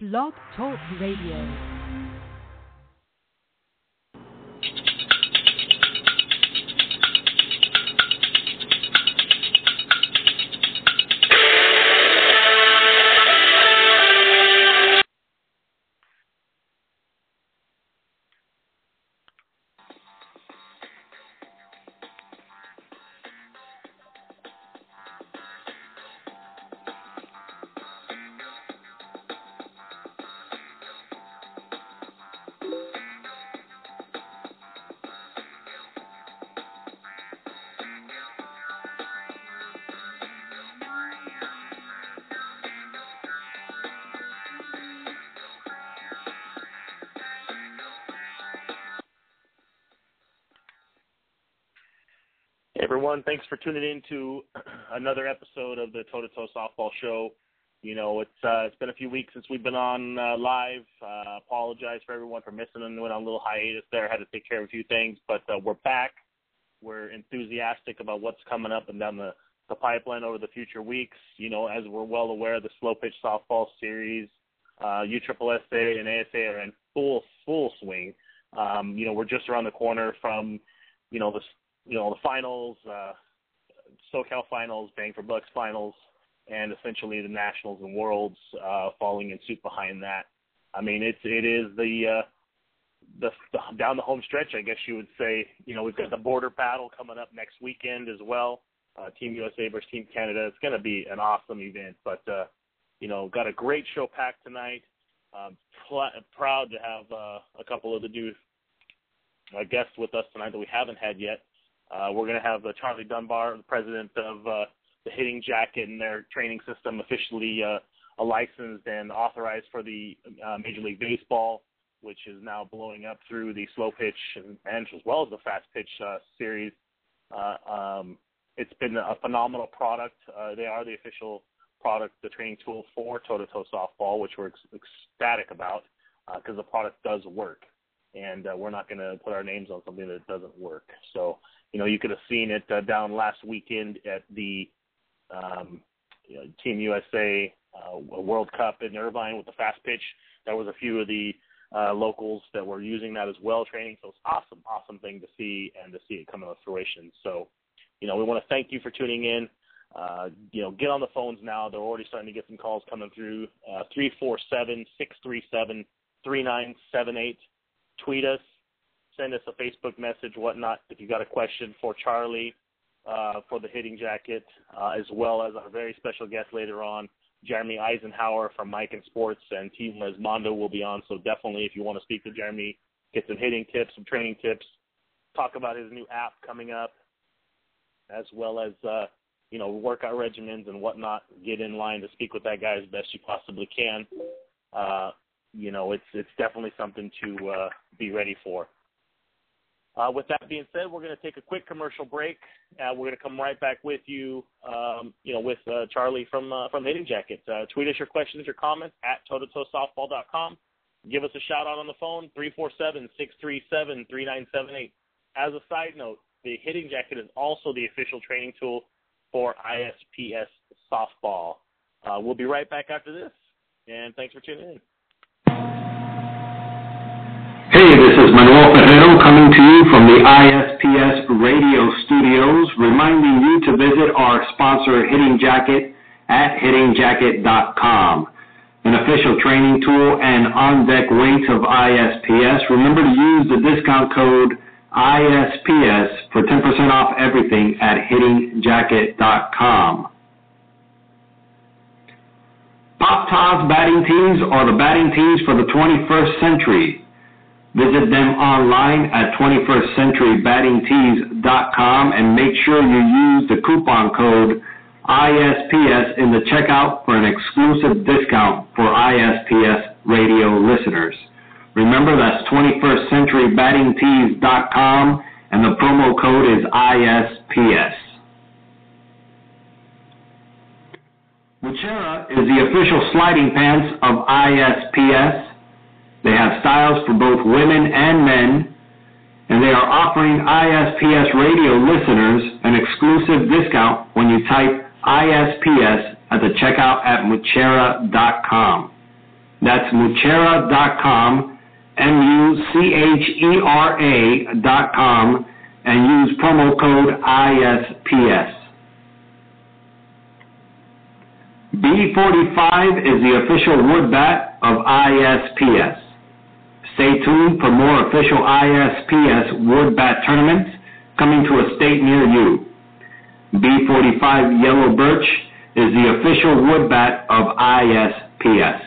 Blog Talk Radio. Everyone. Thanks for tuning in to another episode of the Toe to Toe Softball Show. You know, it's uh, it's been a few weeks since we've been on uh, live. Uh, apologize for everyone for missing and went on a little hiatus there. Had to take care of a few things, but uh, we're back. We're enthusiastic about what's coming up and down the the pipeline over the future weeks. You know, as we're well aware, the slow pitch softball series, uh, USSSA and ASA are in full full swing. Um, you know, we're just around the corner from you know the you know, the finals, uh, SoCal finals, Bang for Bucks finals, and essentially the nationals and worlds uh, following in suit behind that. I mean, it's it is the, uh, the the down the home stretch, I guess you would say. You know, we've got the border battle coming up next weekend as well. Uh, Team USA versus Team Canada. It's going to be an awesome event. But uh, you know, got a great show packed tonight. Um, pl- proud to have uh, a couple of the new uh, guests with us tonight that we haven't had yet. Uh, we're going to have uh, Charlie Dunbar, the president of uh, the Hitting Jacket and their training system, officially uh, licensed and authorized for the uh, Major League Baseball, which is now blowing up through the slow pitch and, and as well as the fast pitch uh, series. Um, it's been a phenomenal product. They are the official product, the training tool for toe to toe softball, which we're ec- ecstatic about because the product does work. And uh, we're not going to put our names on something that doesn't work. So you know, you could have seen it uh, down last weekend at the um, you know, Team USA uh, World Cup in Irvine with the fast pitch. There was a few of the uh, locals that were using that as well training. So it's awesome, awesome thing to see and to see it come to fruition. So, you know, we want to thank you for tuning in. Uh, you know, get on the phones now. They're already starting to get some calls coming through. Uh, three four seven six three seven three nine seven eight. Tweet us send us a Facebook message, whatnot, if you got a question for Charlie uh, for the hitting jacket, uh, as well as our very special guest later on, Jeremy Eisenhower from Miken Sports, and Team Resmondo will be on. So definitely, if you want to speak to Jeremy, get some hitting tips, some training tips, talk about his new app coming up, as well as uh, you know workout regimens and whatnot. Get in line to speak with that guy as best you possibly can. Uh, you know, it's it's definitely something to uh, be ready for. Uh, with that being said, we're going to take a quick commercial break. Uh, we're going to come right back with you, um, you know, with uh, Charlie from uh, from Hitting Jacket. Uh, tweet us your questions, your comments at tototosoftball.com. Give us a shout out on the phone, 347-637-3978. As a side note, the Hitting Jacket is also the official training tool for ISPS softball. Uh, we'll be right back after this, and thanks for tuning in. Coming to you from the ISPS radio studios, reminding you to visit our sponsor, Hitting Jacket, at hittingjacket.com. An official training tool and on-deck weights of ISPS. Remember to use the discount code ISPS for 10% off everything at hittingjacket.com. Pop Todd's batting tees are the batting tees for the 21st century. Visit them online at 21stcenturybattingtees.com and make sure you use the coupon code ISPS in the checkout for an exclusive discount for ISPS radio listeners. Remember, that's 21stCenturyBattingTees.com, and the promo code is ISPS. Muchera is the official sliding pants of ISPS. They have styles for both women and men, and they are offering ISPS radio listeners an exclusive discount when you type ISPS at the checkout at Muchera.com. That's Muchera.com, M-U-C-H-E-R-A dot com, and use promo code ISPS. B45 is the official wood bat of ISPS. Stay tuned for more official ISPS wood bat tournaments coming to a state near you. B45 Yellow Birch is the official wood bat of ISPS.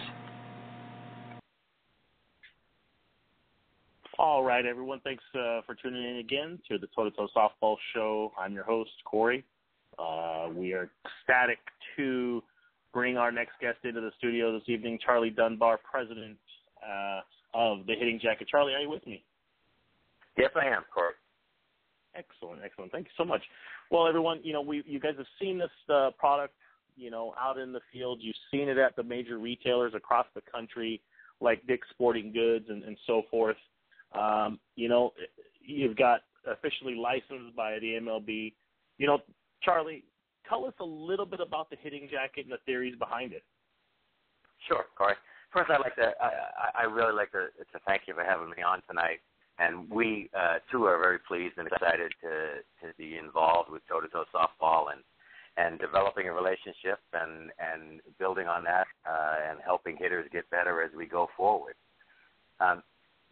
All right, everyone. Thanks uh, for tuning in again to the Toe to Toe Softball Show. I'm your host, Corey. Uh, we are ecstatic to bring our next guest into the studio this evening, Charlie Dunbar, president uh, of the Hitting Jacket. Charlie, are you with me? Yes, I am, Corey. Excellent, excellent. Thank you so much. Well, everyone, you know, we you guys have seen this uh, product, you know, out in the field. You've seen it at the major retailers across the country, like Dick's Sporting Goods and, and so forth. Um, you know, you've got officially licensed by the MLB. You know, Charlie, tell us a little bit about the hitting jacket and the theories behind it. Sure, Corey. First, I'd like to, I, I really like to, to thank you for having me on tonight. And we, uh, too, are very pleased and excited to, to be involved with toe to toe softball and, and developing a relationship and, and building on that uh, and helping hitters get better as we go forward. Um,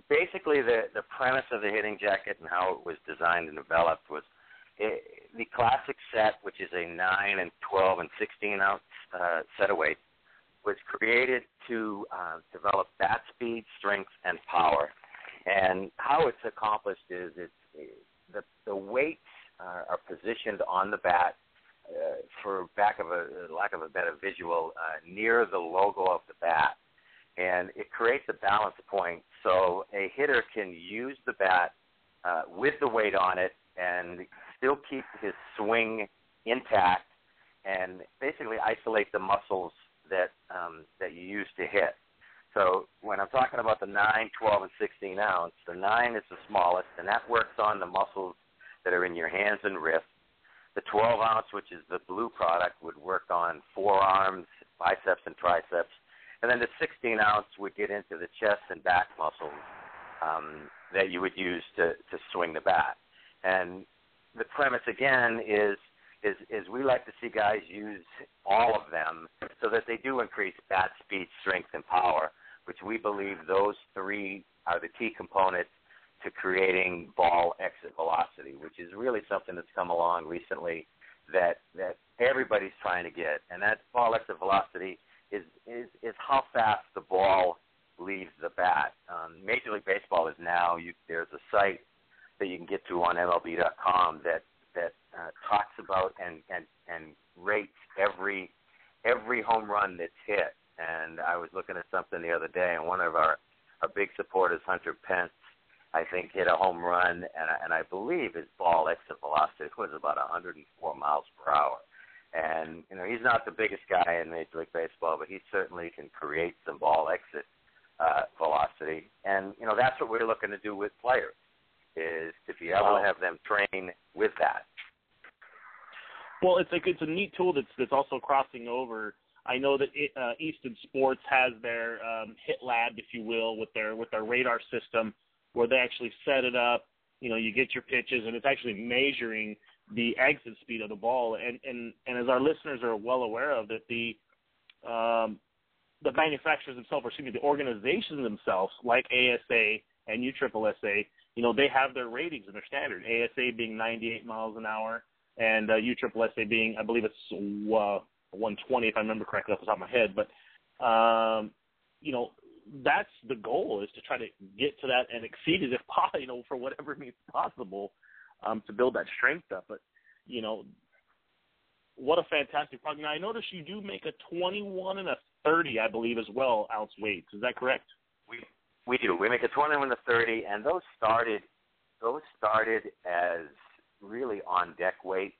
basically, the, the premise of the hitting jacket and how it was designed and developed was it, the classic set, which is a 9 and 12 and 16 ounce uh, set of weights, was created to uh, develop bat speed, strength, and power. And how it's accomplished is it's the the weights are, are positioned on the bat, uh, for back of a lack of a better visual, uh, near the logo of the bat, and it creates a balance point so a hitter can use the bat uh, with the weight on it and still keep his swing intact and basically isolate the muscles that um, that you use to hit. So when I'm talking about the 9, 12, and 16 ounce, the 9 is the smallest, and that works on the muscles that are in your hands and wrists. The 12 ounce, which is the blue product, would work on forearms, biceps, and triceps. And then the 16 ounce would get into the chest and back muscles um, that you would use to, to swing the bat. And the premise again is is is we like to see guys use all of them so that they do increase bat speed, strength, and power, which we believe those three are the key components to creating ball exit velocity, which is really something that's come along recently that that everybody's trying to get, and that ball exit velocity is is is how fast the ball leaves the bat. Um, Major League Baseball is now you, there's a site that you can get to on MLB.com that that uh, talks about and and and rates every every home run that's hit. And I was looking at something the other day, and one of our our big supporters, Hunter Pence, I think hit a home run, and I, and I believe his ball exit velocity was about 104 miles per hour. And you know he's not the biggest guy in Major League Baseball, but he certainly can create some ball exit uh, velocity. And you know that's what we're looking to do with players is to be able wow. to have them train with that. Well, it's like it's a neat tool that's that's also crossing over. I know that it, uh, Easton Sports has their um, Hit Lab, if you will, with their with their radar system, where they actually set it up. You know, you get your pitches, and it's actually measuring the exit speed of the ball. And and and as our listeners are well aware of, that the um, the manufacturers themselves, or excuse me, the organizations themselves, like ASA and USSSA, you know, they have their ratings and their standard. ASA being 98 miles an hour, and uh, USSSA being, I believe it's uh, 120 if I remember correctly off the top of my head. But um, you know, that's the goal is to try to get to that and exceed it if possible, you know, for whatever means possible, um, to build that strength up. But you know, what a fantastic product. Now I notice you do make a 21 and a 30, I believe, as well ounce weights. Is that correct? We we do. We make a 21 and a 30, and those started those started as really on deck weights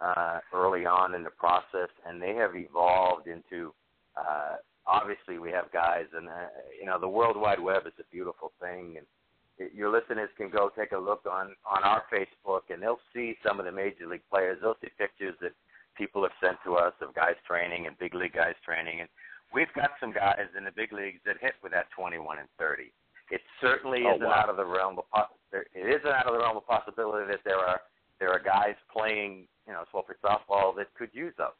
uh, early on in the process, and they have evolved into. Uh, obviously, we have guys, and uh, you know, the World Wide Web is a beautiful thing, and your listeners can go take a look on on our Facebook, and they'll see some of the major league players. They'll see pictures that people have sent to us of guys training and big league guys training, and we've got some guys in the big leagues that hit with that 21 and 30. It certainly oh, isn't wow. out of the realm of it isn't out of the realm of possibility that there are there are guys playing you know Swofford softball that could use them,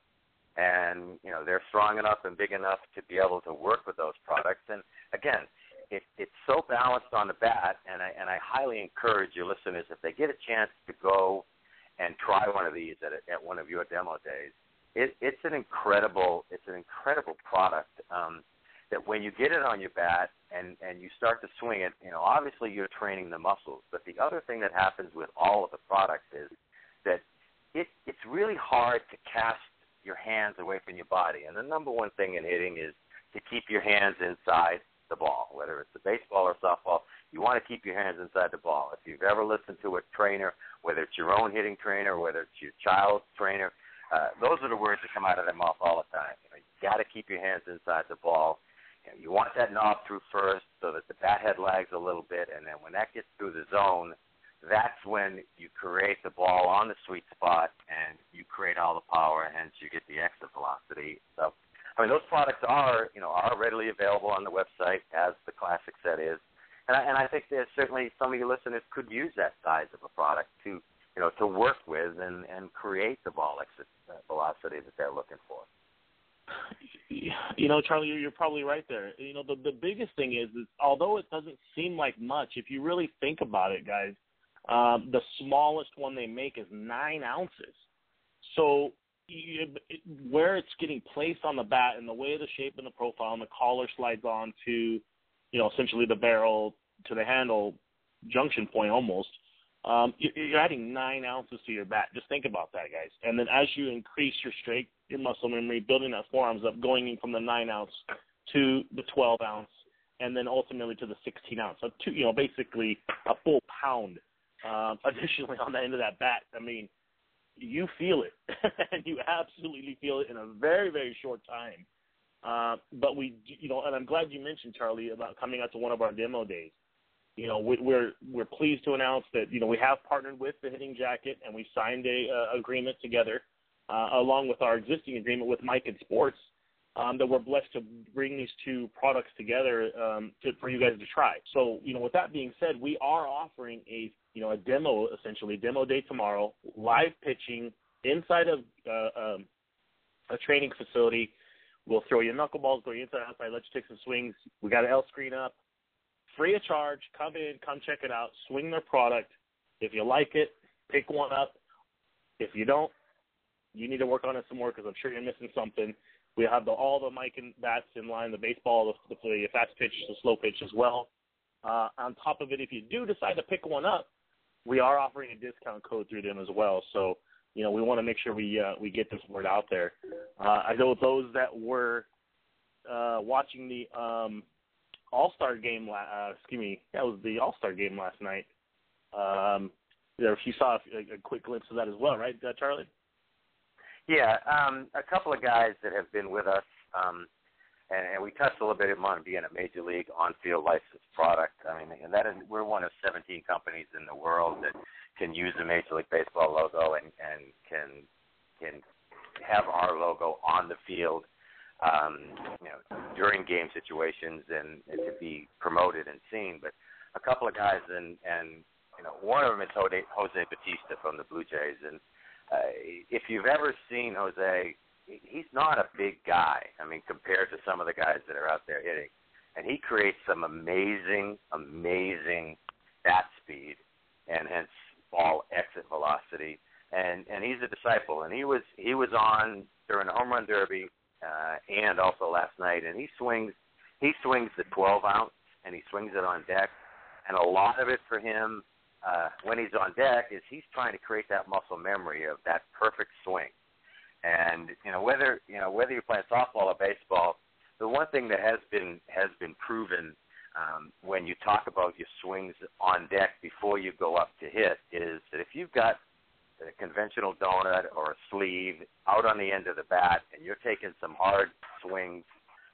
and you know they're strong enough and big enough to be able to work with those products. And again, it, it's so balanced on the bat, and I and I highly encourage your listeners if they get a chance to go and try one of these at a, at one of your demo days. It, it's an incredible it's an incredible product. Um, that when you get it on your bat and and you start to swing it, you know, obviously you're training the muscles. But the other thing that happens with all of the products is that it it's really hard to cast your hands away from your body. And the number one thing in hitting is to keep your hands inside the ball, whether it's a baseball or softball. You want to keep your hands inside the ball. If you've ever listened to a trainer, whether it's your own hitting trainer, whether it's your child's trainer, uh, those are the words that come out of their mouth all the time. You, know, you got to keep your hands inside the ball you, know, you want that knob through first so that the bat head lags a little bit, and then when that gets through the zone, that's when you create the ball on the sweet spot and you create all the power, and hence you get the exit velocity. So, I mean, those products are, you know, are readily available on the website as the classic set is, and I, and I think that certainly some of your listeners could use that size of a product to, you know, to work with and and create the ball exit velocity that they're looking for you know, Charlie, you're probably right there. You know, the the biggest thing is, is although it doesn't seem like much, if you really think about it, guys, um, the smallest one they make is nine ounces. So you, it, where it's getting placed on the bat and the way the shape and the profile and the collar slides on to, you know, essentially the barrel to the handle junction point almost. Um, you're adding nine ounces to your bat. Just think about that, guys. And then as you increase your strength, your muscle memory, building that forearms up, going from the nine ounce to the 12 ounce, and then ultimately to the 16 ounce. So two, you know, basically a full pound. Um, additionally, on the end of that bat, I mean, you feel it, and you absolutely feel it in a very, very short time. Uh, but we, you know, and I'm glad you mentioned Charlie about coming out to one of our demo days. You know, we, we're we're pleased to announce that you know we have partnered with the Hitting Jacket and we signed a agreement together uh, along with our existing agreement with Miken Sports, um, that we're blessed to bring these two products together um, to, for you guys to try. So, you know, with that being said, we are offering a you know a demo essentially demo day tomorrow, live pitching inside of uh, um, a training facility. We'll throw you knuckleballs, go inside, outside, let you take some swings. We got an L screen up, free of charge. Come in, come check it out, swing their product. If you like it, pick one up. If you don't, you need to work on it some more because I'm sure you're missing something. We have the, all the Miken bats in line, the baseball, the, the fast pitch, the slow pitch as well. Uh, on top of it, if you do decide to pick one up, we are offering a discount code through them as well. So, you know, we want to make sure we uh, we get this word out there. Uh, I know those that were uh, watching the um, All Star game, uh, excuse me, that was the All Star game last night. Um, if you saw a, a quick glimpse of that as well, right, uh, Charlie? Yeah, um, a couple of guys that have been with us, um, and, and we touched a little bit on being a major league on-field licensed product. I mean, and that is we're one of 17 companies in the world that can use the Major League Baseball logo and, and can can have our logo on the field, um, you know, during game situations and, and to be promoted and seen. But a couple of guys, and and you know, one of them is Jose, Jose Bautista from the Blue Jays, and uh, if you've ever seen Jose, he's not a big guy. I mean, compared to some of the guys that are out there hitting, and he creates some amazing, amazing bat speed, and hence ball exit velocity. And and he's a disciple, and he was he was on during the home run derby, uh, and also last night, and he swings he swings the 12 ounce, and he swings it on deck, and a lot of it for him uh, when he's on deck is he's trying to create that muscle memory of that perfect swing. And you know whether you know whether you're playing softball or baseball, the one thing that has been has been proven um, when you talk about your swings on deck before you go up to hit is that if you've got a conventional donut or a sleeve out on the end of the bat and you're taking some hard swings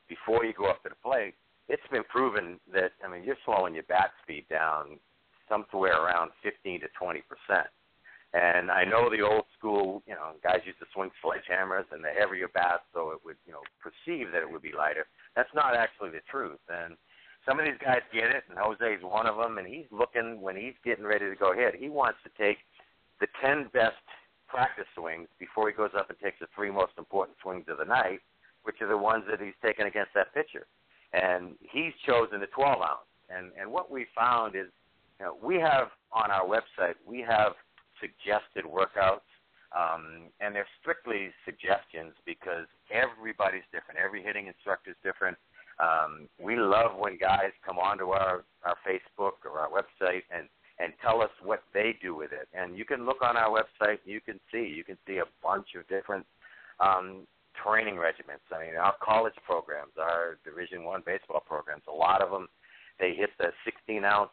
before you go up to the plate, it's been proven that I mean you're slowing your bat speed down somewhere around 15 to 20 percent. And I know the old school, you know, guys used to swing sledgehammers and the heavier bats so it would, you know, perceive that it would be lighter. That's not actually the truth. And some of these guys get it, and Jose's one of them. And he's looking when he's getting ready to go hit. He wants to take the 10 best practice swings before he goes up and takes the three most important swings of the night, which are the ones that he's taken against that pitcher. And he's chosen the 12 ounce. And and what we found is, you know, we have on our website we have suggested workouts, um, and they're strictly suggestions because everybody's different. Every hitting instructor is different. Um, we love when guys come onto our our Facebook or our website and and tell us what they do with it. And you can look on our website. You can see you can see a bunch of different um, training regiments. I mean, our college programs, our Division One baseball programs, a lot of them they hit the 16 ounce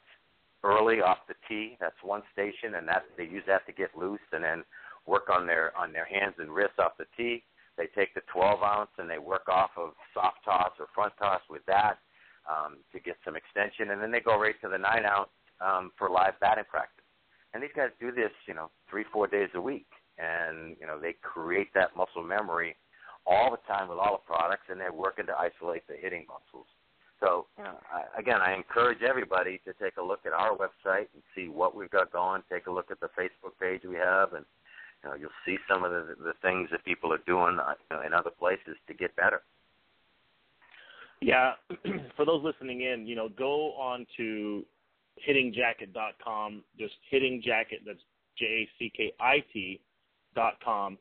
early off the tee. That's one station, and that they use that to get loose and then work on their on their hands and wrists off the tee. They take the 12 ounce and they work off of soft toss or front toss with that um, to get some extension, and then they go right to the nine ounce um, for live batting practice. And these guys do this, you know, three four days a week, and you know they create that muscle memory all the time with all the products, and they're working to isolate the hitting muscles. So, you know, I, again, I encourage everybody to take a look at our website and see what we've got going. Take a look at the Facebook page we have, and you know, you'll see some of the the things that people are doing uh, you know, in other places to get better. Yeah, for those listening in, you know, go on to hittingjackit.com. Just hittingjacket. That's J A C K I T dot com.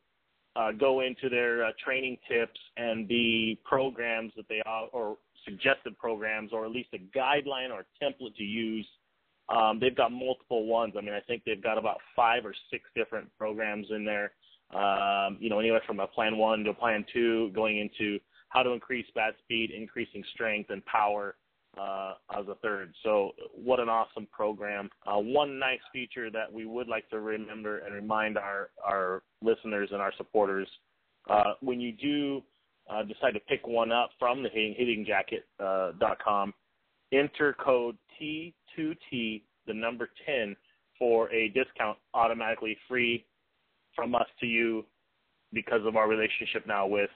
Uh, go into their uh, training tips and the programs that they are, or suggested programs or at least a guideline or template to use. Um, they've got multiple ones. I mean, I think they've got about five or six different programs in there. Um, you know, anywhere from a plan one to a plan two, going into how to increase bat speed, increasing strength and power uh, as a third. So, what an awesome program! Uh, one nice feature that we would like to remember and remind our our listeners and our supporters uh, when you do uh, decide to pick one up from the hitting, hittingjacket.com, uh, enter code T2T, the number 10, for a discount automatically free from us to you because of our relationship now with,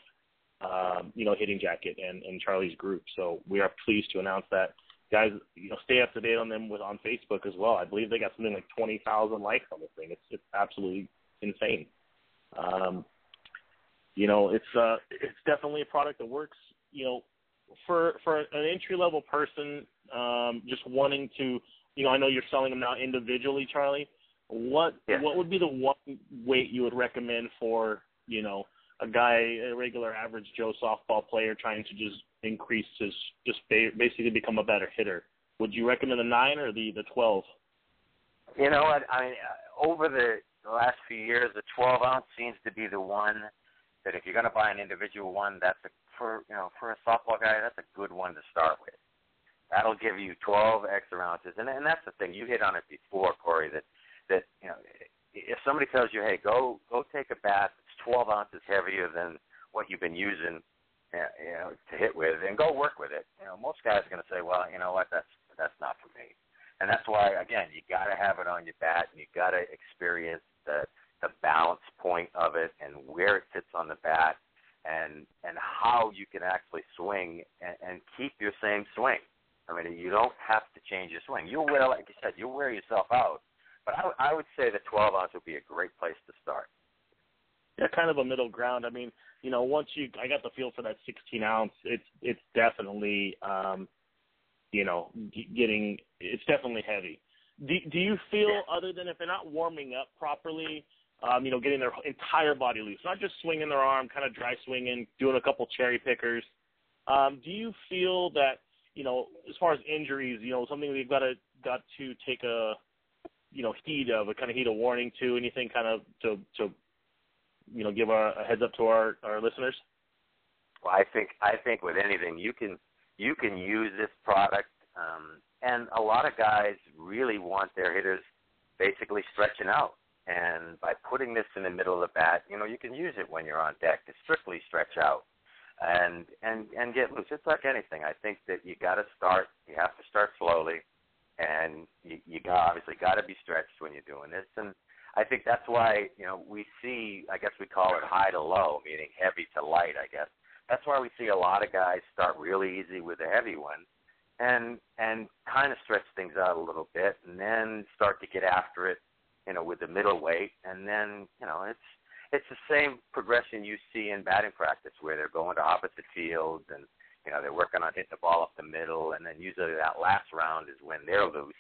um, you know, Hitting Jacket and, and Charlie's group. So we are pleased to announce that. Guys, you know, stay up to date on them with on Facebook as well. I believe they got something like 20,000 likes on this thing. It's, it's absolutely insane. Um, you know, it's uh, it's definitely a product that works. You know, for for an entry level person, um, just wanting to, you know, I know you're selling them now individually, Charlie. What yeah. what would be the one weight you would recommend for you know a guy, a regular average Joe softball player trying to just increase his just basically become a better hitter? Would you recommend the nine or the the twelve? You know what? I mean, uh, over the last few years, the 12 ounce seems to be the one that if you're going to buy an individual one, that's a for you know for a softball guy, that's a good one to start with. That'll give you 12 extra ounces, and and that's the thing you hit on it before, Corey. That that you know if somebody tells you, hey, go go take a bath, it's 12 ounces heavier than what you've been using, uh, you know, to hit with, and go work with it. You know, most guys are going to say, well, you know what, that's that's not for me, and that's why again you got to have it on your bat, and you got to experience the the balance point of it and where it sits on the bat and and how you can actually swing and, and keep your same swing. I mean, you don't have to change your swing. You'll like you said, you'll wear yourself out. But I, I would say the 12 ounce would be a great place to start. Yeah, kind of a middle ground. I mean, you know, once you, I got the feel for that 16 ounce. It's it's definitely, um, you know, getting. It's definitely heavy. Do Do you feel yeah. other than if they're not warming up properly? um, you know, getting their entire body loose, not just swinging their arm, kind of dry swinging, doing a couple cherry pickers. Um, do you feel that, you know, as far as injuries, you know, something we've got to got to take a, you know, heed of, a kind of heed a warning to, anything kind of to to you know give our, a heads up to our our listeners? Well, I think I think with anything you can you can use this product, um, and a lot of guys really want their hitters basically stretching out. And by putting this in the middle of the bat, you know you can use it when you're on deck to strictly stretch out and and and get loose. It's like anything. I think that you got to start. You have to start slowly, and you, you got, obviously got to be stretched when you're doing this. And I think that's why you know we see. I guess we call it high to low, meaning heavy to light. I guess that's why we see a lot of guys start really easy with a heavy one, and and kind of stretch things out a little bit, and then start to get after it, you know, with the middleweight, and then you know it's it's the same progression you see in batting practice where they're going to opposite fields and you know they're working on hitting the ball up the middle and then usually that last round is when they're loose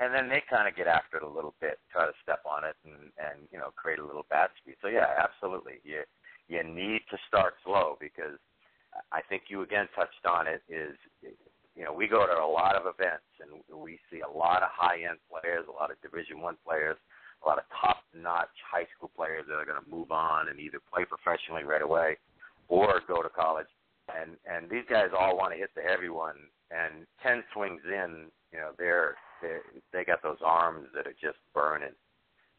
and then they kind of get after it a little bit try to step on it and and you know create a little bat speed so yeah absolutely you you need to start slow because I think you again touched on it is you know we go to a lot of events and we see a lot of high end players a lot of division one players a lot of top-notch high school players that are going to move on and either play professionally right away or go to college. And and these guys all want to hit the heavy one. And ten swings in, you know, they're they got those arms that are just burning.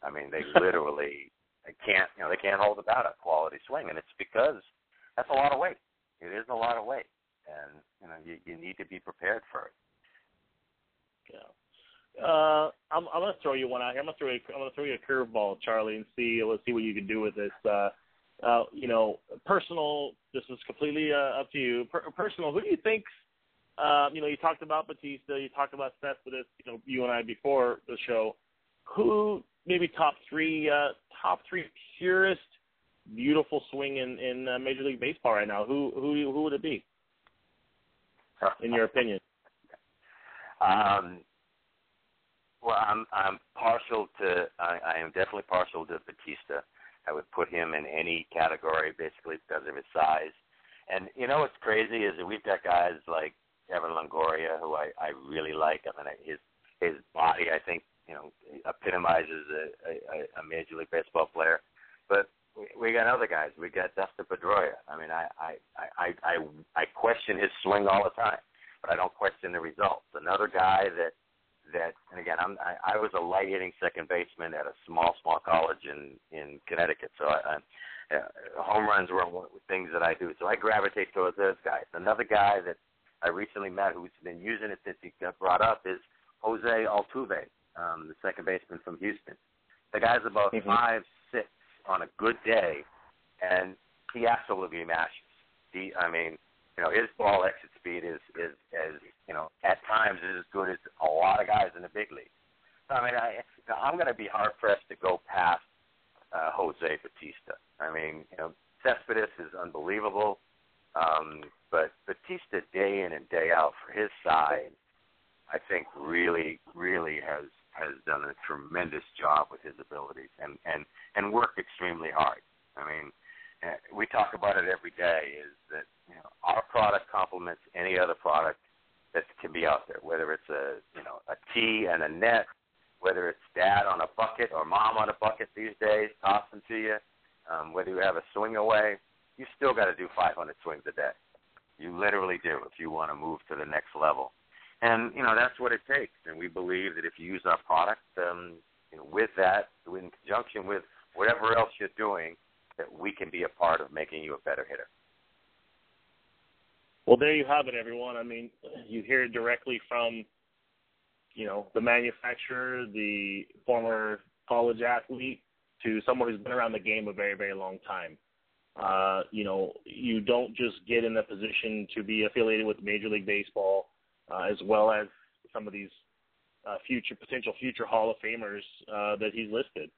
I mean, they literally they can't you know they can't hold about a quality swing, and it's because that's a lot of weight. It is a lot of weight, and you know you you need to be prepared for it. Yeah. Uh, I'm, I'm going to throw you one out here. I'm going to throw you, I'm to throw you a curveball, Charlie, and see let's see what you can do with this. Uh, uh, you know, personal. This is completely uh, up to you. Per- personal. Who do you think? Uh, you know, you talked about Bautista. You talked about Cespedes. You know, you and I before the show. Who maybe top three? Uh, top three purest, beautiful swing in in uh, Major League Baseball right now. Who who who would it be? In your opinion. Um, well, I'm I'm partial to I, I am definitely partial to Bautista. I would put him in any category basically because of his size. And you know what's crazy is that we've got guys like Evan Longoria who I I really like. I mean his his body I think you know epitomizes a, a, a major league baseball player. But we got other guys. We got Dustin Pedroia. I mean I I I I I question his swing all the time, but I don't question the results. Another guy that that, and again, I'm, I, I was a light hitting second baseman at a small, small college in in Connecticut. So I, I, uh, home runs were things that I do. So I gravitate towards those guys. Another guy that I recently met who's been using it since he got brought up is Jose Altuve, um, the second baseman from Houston. The guy's about mm-hmm. five six on a good day, and he absolutely mashes. He, I mean, you know, his ball exit speed is is as you know at times is as good as a lot of guys in the big league. So, I mean, I I'm going to be hard pressed to go past uh, Jose Bautista. I mean, you know, Cespedes is unbelievable, um, but Bautista day in and day out for his side, I think really really has has done a tremendous job with his abilities and and and worked extremely hard. I mean, uh, we talk about it every day. Is that you know, our product complements any other product that can be out there, whether it's a you know a tee and a net, whether it's dad on a bucket or mom on a bucket these days, tossing to you, um, whether you have a swing away, you still got to do 500 swings a day. You literally do if you want to move to the next level. And you know that's what it takes. And we believe that if you use our product, um, you know, with that, in conjunction with whatever else you're doing, that we can be a part of making you a better hitter. Well, there you have it, everyone. I mean, you hear it directly from, you know, the manufacturer, the former college athlete, to someone who's been around the game a very, very long time. Uh, you know, you don't just get in a position to be affiliated with Major League Baseball, uh, as well as some of these uh, future potential future Hall of Famers uh, that he's listed.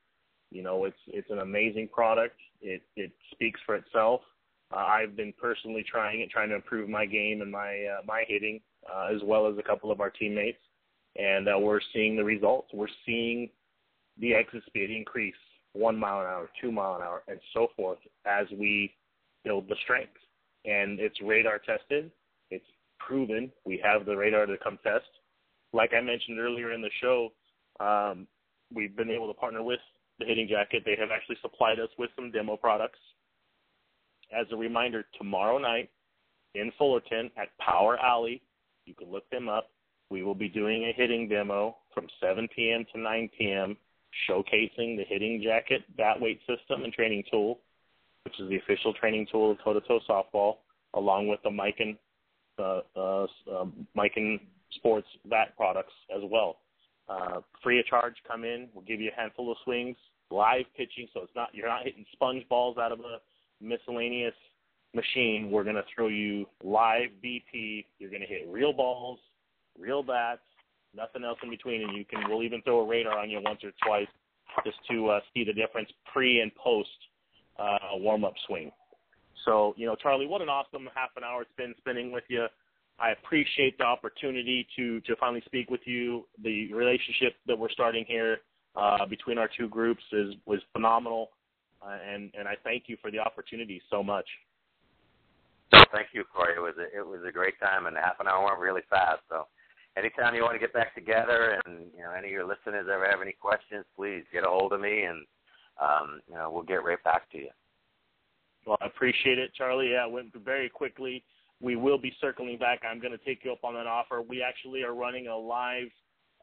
You know, it's it's an amazing product. It it speaks for itself. Uh, I've been personally trying it, trying to improve my game and my uh, my hitting, uh, as well as a couple of our teammates, and uh, we're seeing the results. We're seeing the exit speed increase one mile an hour, two mile an hour, and so forth as we build the strength. And it's radar tested. It's proven. We have the radar to come test. Like I mentioned earlier in the show, um, we've been able to partner with the Hitting Jacket. They have actually supplied us with some demo products. As a reminder, tomorrow night in Fullerton at Power Alley, you can look them up. We will be doing a hitting demo from 7 p.m. to 9 p.m., showcasing the Hitting Jacket bat weight system and training tool, which is the official training tool of toe to toe softball, along with the Miken, uh, uh, uh, Miken Sports bat products as well. Uh, free of charge, come in. We'll give you a handful of swings, live pitching, so it's not you're not hitting sponge balls out of a miscellaneous machine. We're going to throw you live BP. You're going to hit real balls, real bats, nothing else in between, and you can. We'll even throw a radar on you once or twice just to uh, see the difference pre and post uh, warm up swing. So you know, Charlie, what an awesome half an hour it's been spending with you. I appreciate the opportunity to to finally speak with you. The relationship that we're starting here uh, between our two groups is was phenomenal, uh, and and I thank you for the opportunity so much. Thank you, Corey. It was a, it was a great time, and half an hour went really fast. So, anytime you want to get back together, and you know any of your listeners ever have any questions, please get a hold of me, and um, you know we'll get right back to you. Well, I appreciate it, Charlie. Yeah, it went very quickly. We will be circling back. I'm going to take you up on that offer. We actually are running a live,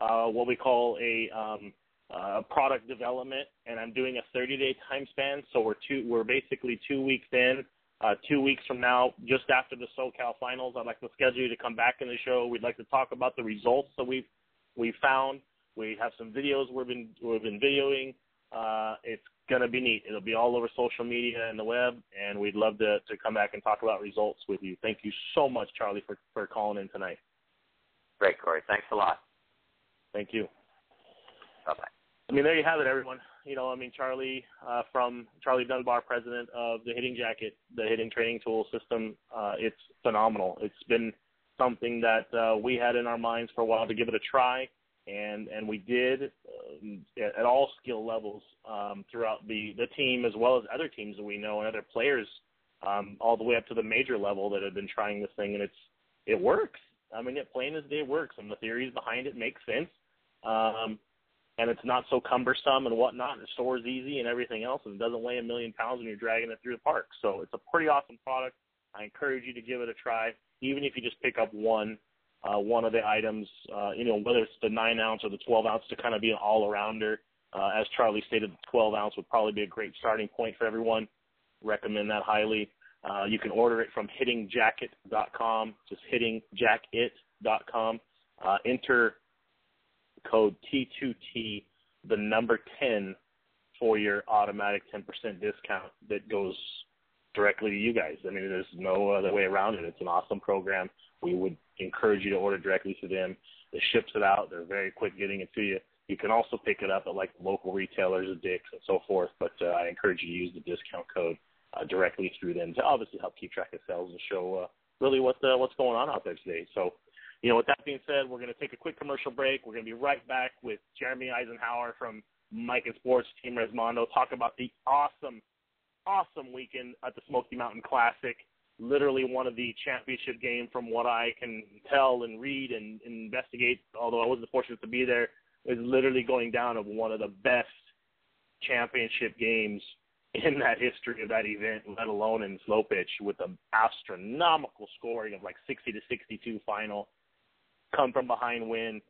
uh, what we call a um, uh, product development, and I'm doing a 30-day time span. So we're two, we're basically two weeks in. Uh, two weeks from now, just after the SoCal finals, I'd like to schedule you to come back in the show. We'd like to talk about the results that we've we found. We have some videos we've been we've been videoing. Uh, it's going to be neat. It'll be all over social media and the web, and we'd love to, to come back and talk about results with you. Thank you so much, Charlie, for, for calling in tonight. Great, Corey. Thanks a lot. Thank you. Bye bye. I mean, there you have it, everyone. You know, I mean, Charlie uh, from Charlie Dunbar, president of the Hitting Jacket, the Hitting Training Tool System. Uh, it's phenomenal. It's been something that uh, we had in our minds for a while to give it a try and and we did uh, at all skill levels um, throughout the the team as well as other teams that we know and other players um, all the way up to the major level that have been trying this thing and it's it works. I mean, it plain as day works, and the theories behind it make sense. Um, and it's not so cumbersome and whatnot. And it stores easy and everything else, and it doesn't weigh a million pounds when you're dragging it through the park. So it's a pretty awesome product. I encourage you to give it a try, even if you just pick up one uh, one of the items, uh, you know, whether it's the 9 ounce or the 12 ounce to kind of be an all arounder. Uh, as Charlie stated, the 12 ounce would probably be a great starting point for everyone. Recommend that highly. Uh, you can order it from hittingjacket.com, just hittingjacket.com. Uh, enter code T2T, the number 10 for your automatic 10% discount that goes directly to you guys. I mean, there's no other way around it. It's an awesome program. We would encourage you to order directly to them. It ships it out. They're very quick getting it to you. You can also pick it up at like local retailers, Dick's, and so forth. But uh, I encourage you to use the discount code uh, directly through them to obviously help keep track of sales and show uh, really what the, what's going on out there today. So, you know, with that being said, we're going to take a quick commercial break. We're going to be right back with Jeremy Eisenhower from Miken Sports Team Resmondo. Talk about the awesome, awesome weekend at the Smoky Mountain Classic literally one of the championship game from what I can tell and read and, and investigate, although I wasn't fortunate to be there, is literally going down of one of the best championship games in that history of that event, let alone in slow pitch, with an astronomical scoring of like 60 to 62 final. Come from behind win.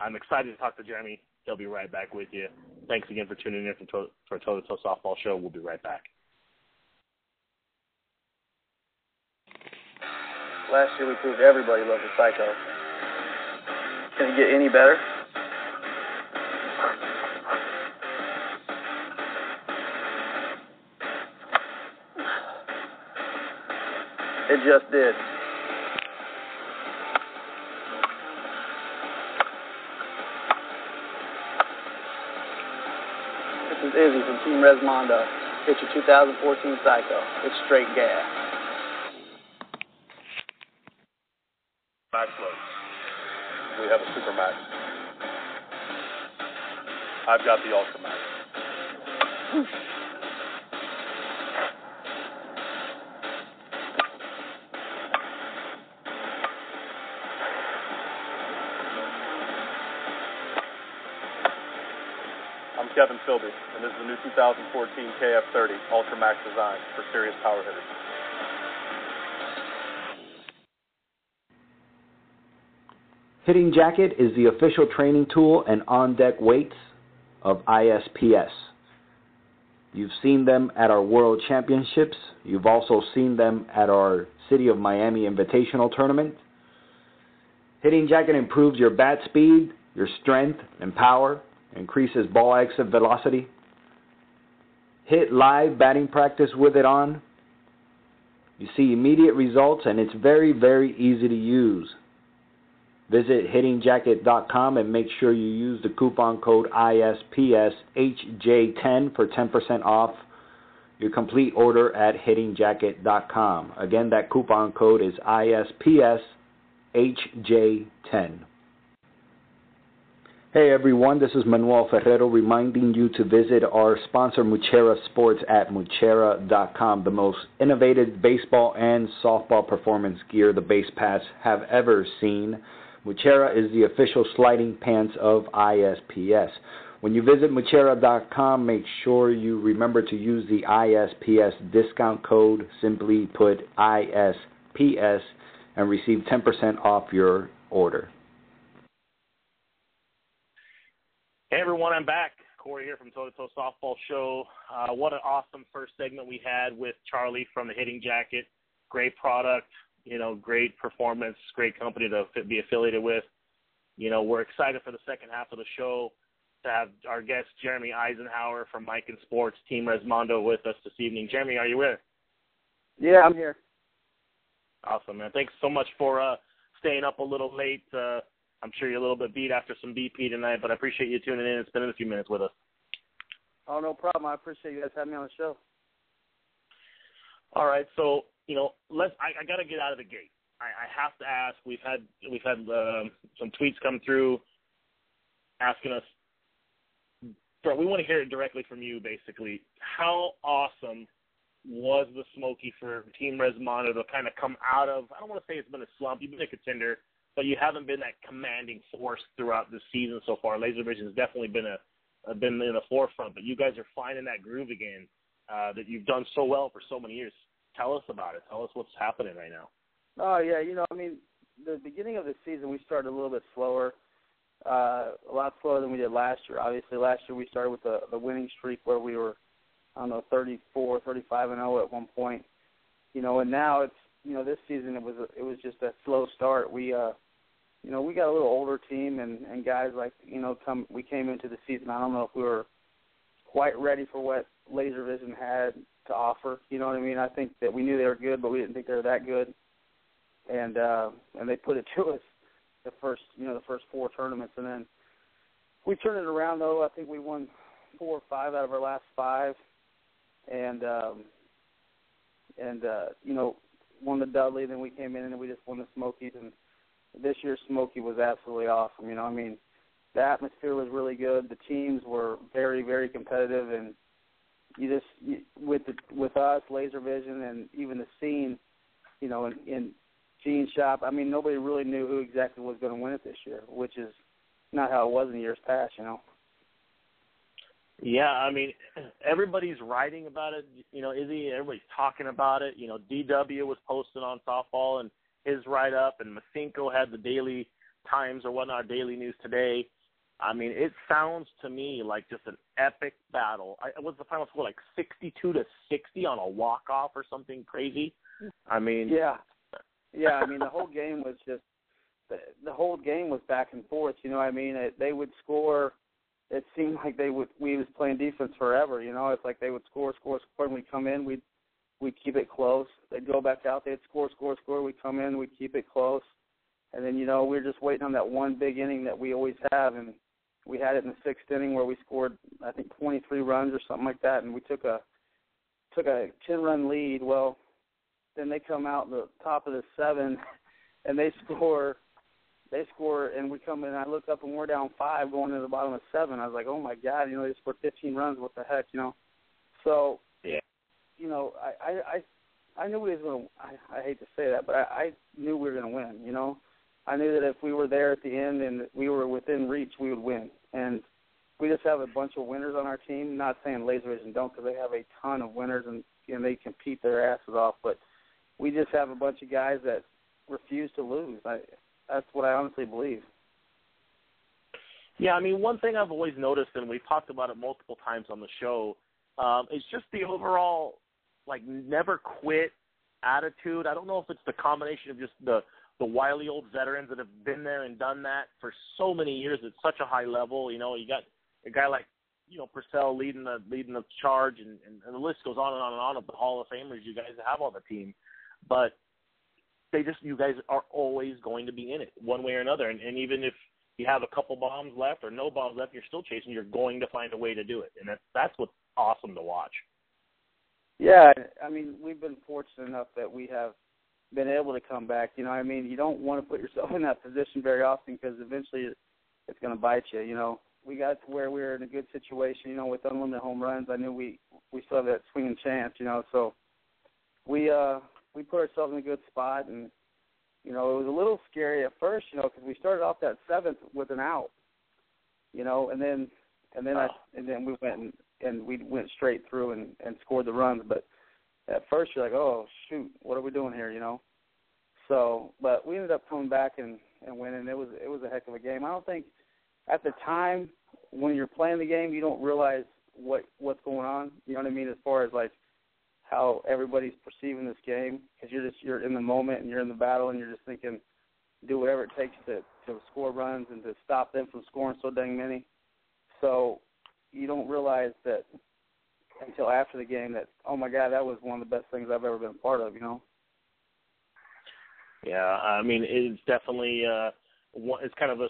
I'm excited to talk to Jeremy. He'll be right back with you. Thanks again for tuning in for, Toe to Toe Softball Show. We'll be right back. Last year we proved everybody loves a psycho. Can it get any better? It just did. Is Izzy from Team Resmondo. It's your 2014 Psycho. It's straight gas. Max loads. We have a Super Max. I've got the Ultra Max. Kevin Philby, and this is the new 2014 KF30 Ultra Max design for serious power hitters. Hitting Jacket is the official training tool and on deck weights of ISPS. You've seen them at our World Championships. You've also seen them at our City of Miami Invitational Tournament. Hitting Jacket improves your bat speed, your strength and power, increases ball exit velocity. Hit live batting practice with it on. You see immediate results and it's very, very easy to use. Visit hittingjacket.com and make sure you use the coupon code ISPSHJ10 for 10% off your complete order at hittingjacket.com. Again, that coupon code is ISPSHJ10. Hey everyone, this is Manuel Ferrero reminding you to visit our sponsor Muchera Sports at Muchera.com, the most innovative baseball and softball performance gear the base pass have ever seen. Muchera is the official sliding pants of ISPS. When you visit Muchera.com, make sure you remember to use the ISPS discount code, simply put ISPS, and receive 10% off your order. Hey everyone, I'm back. Corey here from Toe to Toe Softball Show. Uh, what an awesome first segment we had with Charlie from the Hitting Jacket. Great product, you know, great performance, great company to be affiliated with. You know, we're excited for the second half of the show to have our guest Jeremy Isenhower from Miken Sports Team Resmondo with us this evening. Jeremy, are you with? Yeah, I'm here. Awesome, man. Thanks so much for uh, staying up a little late. Uh, I'm sure you're a little bit beat after some BP tonight, but I appreciate you tuning in and spending a few minutes with us. Oh, no problem. I appreciate you guys having me on the show. All right, so you know, let's. I, I got to get out of the gate. I, I have to ask. We've had we've had um, some tweets come through asking us. Bro, we want to hear it directly from you. Basically, how awesome was the Smoky for Team Resmondo to kind of come out of? I don't want to say it's been a slump. You've been a contender, but you haven't been that commanding force throughout the season so far. Laser Vision has definitely been a been in the forefront, but you guys are finding that groove again uh, that you've done so well for so many years. Tell us about it. Tell us what's happening right now. Oh yeah, you know, I mean, the beginning of the season we started a little bit slower, uh, a lot slower than we did last year. Obviously, last year we started with the the winning streak where we were, I don't know, 34, 35 and 0 at one point. You know, and now it's you know this season it was a, it was just a slow start. We uh, you know, we got a little older team and and guys like you know come we came into the season. I don't know if we were quite ready for what Laser Vision had to offer. You know what I mean? I think that we knew they were good, but we didn't think they were that good. And uh, and they put it to us the first you know the first four tournaments, and then we turned it around. Though I think we won four or five out of our last five, and um, and uh, you know won the Dudley. Then we came in and we just won the Smokies. And this year's Smoky was absolutely awesome. You know, I mean, the atmosphere was really good. The teams were very very competitive and you just with the with us, Laser Vision, and even the scene, you know, in, in Gene's shop. I mean, nobody really knew who exactly was going to win it this year, which is not how it was in years past, you know. Yeah, I mean, everybody's writing about it. You know, Izzy, everybody's talking about it. You know, DW was posted on softball and his write up, and Masinko had the Daily Times or whatnot, Daily News today. I mean, it sounds to me like just an epic battle. I, was the final score like sixty-two to sixty on a walk-off or something crazy? I mean, yeah, yeah. I mean, the whole game was just the, the whole game was back and forth. You know, what I mean, it, they would score. It seemed like they would. We was playing defense forever. You know, it's like they would score, score, score, and we come in. We'd we'd keep it close. They'd go back out. They'd score, score, score. We'd come in. We'd keep it close. And then you know we we're just waiting on that one big inning that we always have, and we had it in the sixth inning where we scored I think 23 runs or something like that, and we took a took a 10 run lead. Well, then they come out in the top of the seven, and they score. They score, and we come in. And I look up, and we're down five, going to the bottom of seven. I was like, "Oh my god!" You know, they scored 15 runs. What the heck, you know? So, yeah, you know, I I I, I knew we was to I, I hate to say that, but I, I knew we were going to win. You know, I knew that if we were there at the end and we were within reach, we would win. And we just have a bunch of winners on our team. Not saying Laser Vision don't, because they have a ton of winners and and they compete their asses off. But we just have a bunch of guys that refuse to lose. I, that's what I honestly believe. Yeah, I mean, one thing I've always noticed, and we've talked about it multiple times on the show, um, is just the overall like never quit attitude. I don't know if it's the combination of just the the wily old veterans that have been there and done that for so many years at such a high level. You know, you got a guy like you know Purcell leading the leading the charge, and, and, and the list goes on and on and on of the Hall of Famers you guys have on the team. But they just you guys are always going to be in it one way or another, and, and even if you have a couple bombs left or no bombs left, you're still chasing. You're going to find a way to do it, and that's that's what's awesome to watch. Yeah, I mean, we've been fortunate enough that we have been able to come back. You know, I mean, you don't want to put yourself in that position very often because eventually it's going to bite you. You know, we got to where we were in a good situation. You know, with unlimited home runs, I knew we we still have that swinging chance. You know, so we uh we put ourselves in a good spot, and you know, it was a little scary at first. You know, because we started off that seventh with an out. You know, and then and then I oh. and then we went and, and we went straight through and and scored the runs, but at first you're like, oh shoot, what are we doing here? You know. So, but we ended up coming back and and winning. It was it was a heck of a game. I don't think at the time when you're playing the game, you don't realize what what's going on. You know what I mean? As far as like how everybody's perceiving this game, because you're just you're in the moment and you're in the battle and you're just thinking, do whatever it takes to to score runs and to stop them from scoring so dang many. So you don't realize that until after the game that oh my god that was one of the best things I've ever been a part of. You know. Yeah, I mean it's definitely uh it's kind of a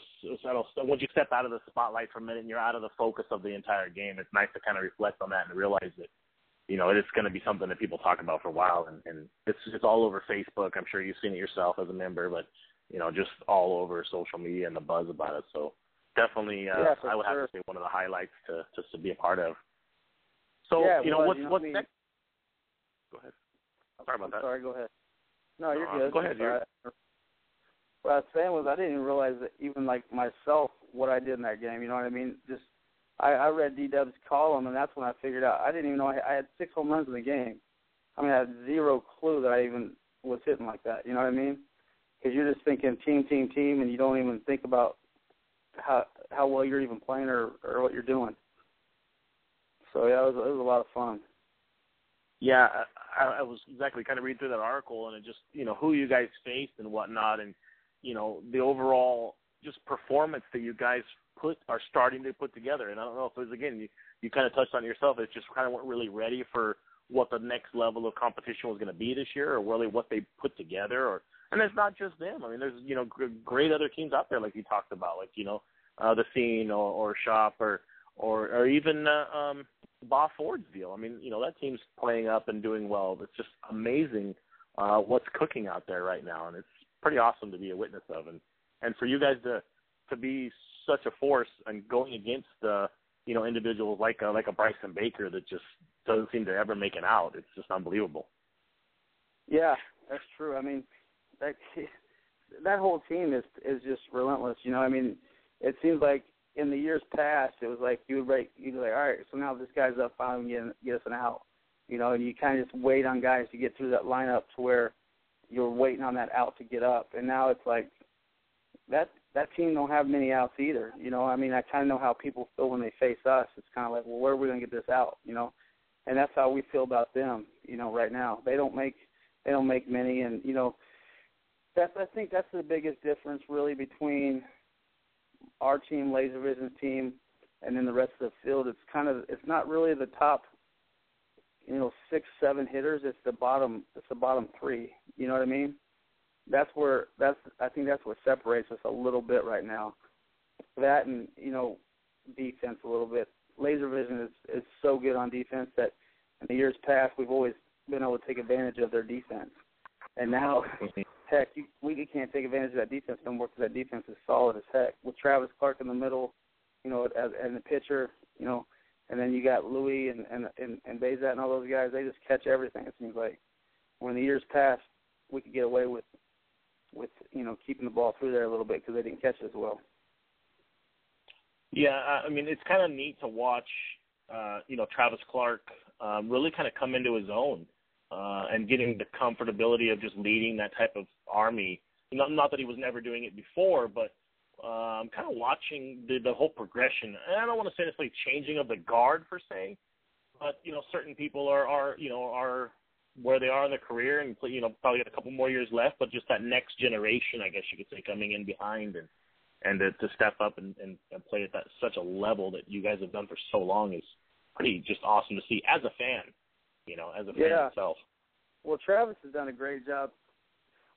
once you step out of the spotlight for a minute and you're out of the focus of the entire game, it's nice to kind of reflect on that and realize that you know it's going to be something that people talk about for a while, and, and it's it's all over Facebook. I'm sure you've seen it yourself as a member, but you know just all over social media and the buzz about it. So definitely, uh, yeah, I would sure. have to say one of the highlights to just to be a part of. So yeah, you know well, what's you know, what's I mean, next? Go ahead. Sorry about I'm that. Sorry, go ahead. No, you're Uh, good. go ahead, right. What I was saying was I didn't even realize that even like myself what I did in that game. You know what I mean? Just I, I read D Dub's column and that's when I figured out I didn't even know I, I had six home runs in the game. I mean I had zero clue that I even was hitting like that. You know what I mean? Because you're just thinking team, team, team, and you don't even think about how how well you're even playing or or what you're doing. So yeah, it was it was a lot of fun. Yeah, I, I was exactly kind of reading through that article, and it just you know who you guys faced and whatnot, and you know the overall just performance that you guys put are starting to put together. And I don't know if it was again you you kind of touched on it yourself. It's just kind of weren't really ready for what the next level of competition was going to be this year, or really what they put together. Or and it's not just them. I mean, there's you know gr- great other teams out there like you talked about, like you know uh, the scene or, or shop or or or even uh, um, Bob Ford's deal. I mean, you know that team's playing up and doing well. It's just amazing uh, what's cooking out there right now, and it's pretty awesome to be a witness of. And and for you guys to to be such a force and going against uh, you know individuals like a, like a Bryson Baker that just doesn't seem to ever make it out. It's just unbelievable. Yeah, that's true. I mean, that that whole team is is just relentless. You know, I mean, it seems like in the years past, it was like you would break, you'd be like, all right, so now this guy's up, finally get, get us an out. You know, and you kind of just wait on guys to get through that lineup to where you're waiting on that out to get up. And now it's like that that team don't have many outs either. You know, I mean, I kind of know how people feel when they face us. It's kind of like, well, where are we going to get this out? You know, and that's how we feel about them. You know, right now they don't make they don't make many, and you know, that's I think that's the biggest difference really between our team, Laser Vision's team, and then the rest of the field. It's kind of it's not really the top, you know, six seven hitters. It's the bottom. It's the bottom three. You know what I mean? That's where that's I think that's what separates us a little bit right now. That and you know, defense a little bit. Laser Vision is is so good on defense that in the years past we've always been able to take advantage of their defense, and now heck, you, we can't take advantage of that defense no more because that defense is solid as heck. With Travis Clark in the middle, you know, as and the pitcher, you know, and then you got Louis and and and, and Bezat and all those guys. They just catch everything. It seems like. When the years past, we could get away with with you know keeping the ball through there a little bit because they didn't catch as well. Yeah, I mean it's kind of neat to watch. Uh, you know, Travis Clark um, really kind of come into his own uh, and getting the comfortability of just leading that type of army. Not, not that he was never doing it before, but um, kind of watching the, the whole progression. And I don't want to say necessarily changing of the guard per se, but you know, certain people are are you know are where they are in their career and you know probably got a couple more years left, but just that next generation, I guess you could say, coming in behind and and to, to step up and, and, and play at that such a level that you guys have done for so long is pretty just awesome to see as a fan, you know, as a fan yeah. itself. Well, Travis has done a great job.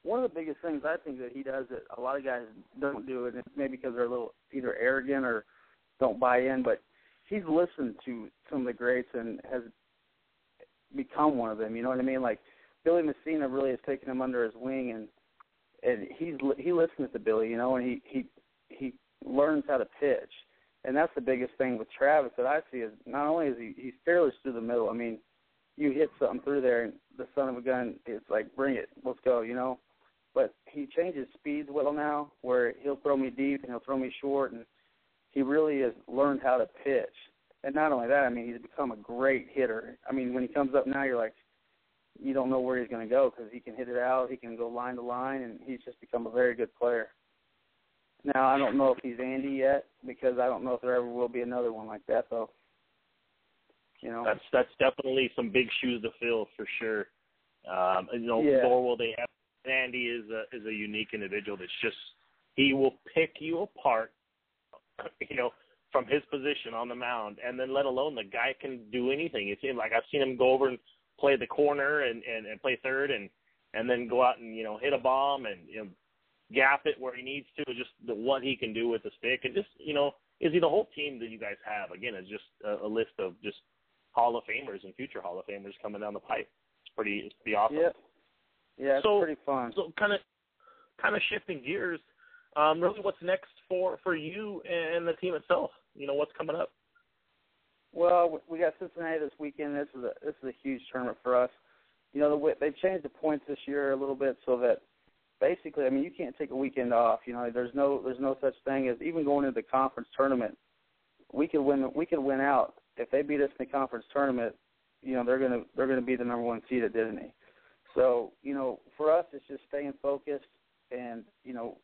One of the biggest things I think that he does that a lot of guys don't do, and it's maybe because they're a little either arrogant or don't buy in, but he's listened to some of the greats and has become one of them. You know what I mean? Like Billy Messina really has taken him under his wing, and and he's he listens to Billy, you know, and he he he learns how to pitch, and that's the biggest thing with Travis that I see is not only is he he's fearless through the middle. I mean, you hit something through there, and the son of a gun, it's like bring it, let's go, you know. But he changes speeds well now, where he'll throw me deep and he'll throw me short, and he really has learned how to pitch. And not only that, I mean, he's become a great hitter. I mean, when he comes up now, you're like, you don't know where he's going to go because he can hit it out, he can go line to line, and he's just become a very good player. Now I don't know if he's Andy yet because I don't know if there ever will be another one like that though. You know, that's that's definitely some big shoes to fill for sure. Um, you know, yeah. nor will they have. Andy is a is a unique individual that's just he will pick you apart. You know, from his position on the mound, and then let alone the guy can do anything. It's him. Like I've seen him go over and play the corner and and, and play third, and and then go out and you know hit a bomb and you know gap it where he needs to, just the, what he can do with the stick, and just you know, is he the whole team that you guys have? Again, it's just a, a list of just Hall of Famers and future Hall of Famers coming down the pipe. It's pretty, it's pretty awesome. Yeah, yeah, it's so, pretty fun. So kind of, kind of shifting gears. Um, really, what's next for for you and the team itself? You know, what's coming up? Well, we got Cincinnati this weekend. This is a this is a huge tournament for us. You know, the, they've changed the points this year a little bit so that basically, I mean, you can't take a weekend off. You know, there's no there's no such thing as even going into the conference tournament. We could win. We could win out if they beat us in the conference tournament. You know, they're gonna they're gonna be the number one seed at Disney. So you know, for us, it's just staying focused and you know,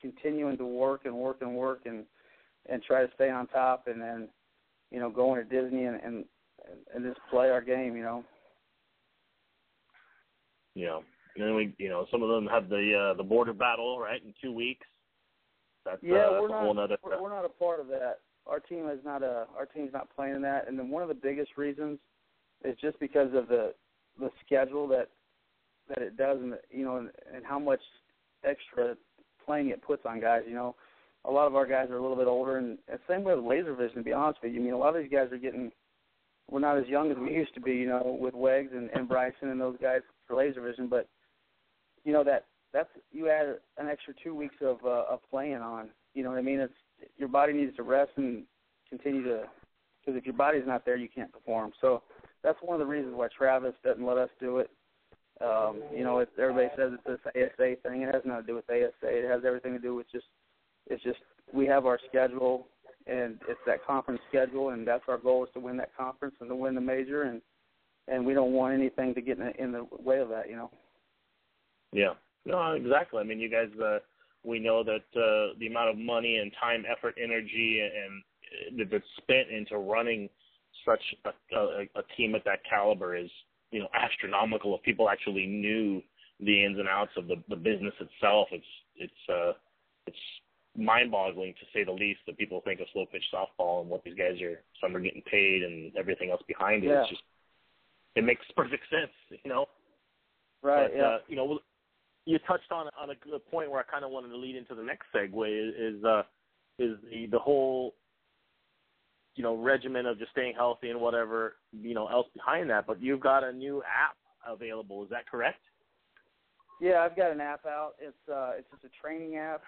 continuing to work and work and work and and try to stay on top, and then you know, going to Disney and and and just play our game. You know. Yeah. And then we, you know, some of them have the uh, the border battle right in two weeks. That's, yeah, uh, that's we're a not whole other. we're, we're not a part of that. Our team is not a our team's not playing that. And then one of the biggest reasons is just because of the the schedule that that it does, and you know, and, and how much extra playing it puts on guys. You know, a lot of our guys are a little bit older, and, same way with laser vision. To be honest with you, I mean, a lot of these guys are getting. We're not as young as we used to be, you know, with Wegs and, and Bryson and those guys for laser vision, but you know that that's you add an extra two weeks of uh, of playing on. You know what I mean? It's your body needs to rest and continue to because if your body's not there, you can't perform. So that's one of the reasons why Travis doesn't let us do it. Um, you know, it, everybody says it's this ASA thing. It has nothing to do with ASA. It has everything to do with just it's just we have our schedule and it's that conference schedule, and that's our goal is to win that conference and to win the major, and and we don't want anything to get in the, in the way of that. You know. Yeah. No, exactly. I mean, you guys, uh, we know that uh, the amount of money and time, effort, energy, and, and that's spent into running such a, a, a team at that caliber is, you know, astronomical. If people actually knew the ins and outs of the, the business itself, it's it's uh, it's mind-boggling to say the least. That people think of slow pitch softball and what these guys are, some are getting paid and everything else behind it. Yeah. It's just it makes perfect sense, you know. Right. But, yeah. Uh, you know, you touched on on a good point where I kind of wanted to lead into the next segue is is, uh, is the the whole you know regimen of just staying healthy and whatever you know else behind that. But you've got a new app available. Is that correct? Yeah, I've got an app out. It's uh, it's just a training app,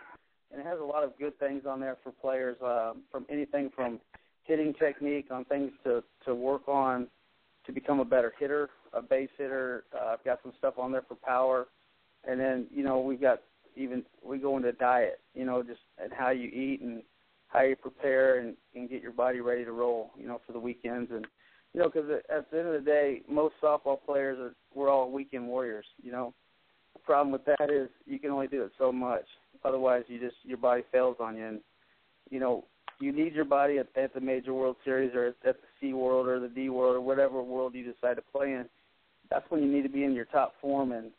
and it has a lot of good things on there for players. Uh, from anything from hitting technique on things to to work on to become a better hitter, a base hitter. Uh, I've got some stuff on there for power and then you know we've got even we go into diet, you know, just and how you eat and how you prepare and, and get your body ready to roll, you know, for the weekends. And, you know, because at the end of the day, most softball players are, we're all weekend warriors, you know. The problem with that is you can only do it so much. Otherwise, you just, your body fails on you. And, you know, you need your body at, at the Major World Series or at, at the C World or the D World or whatever world you decide to play in. That's when you need to be in your top form. And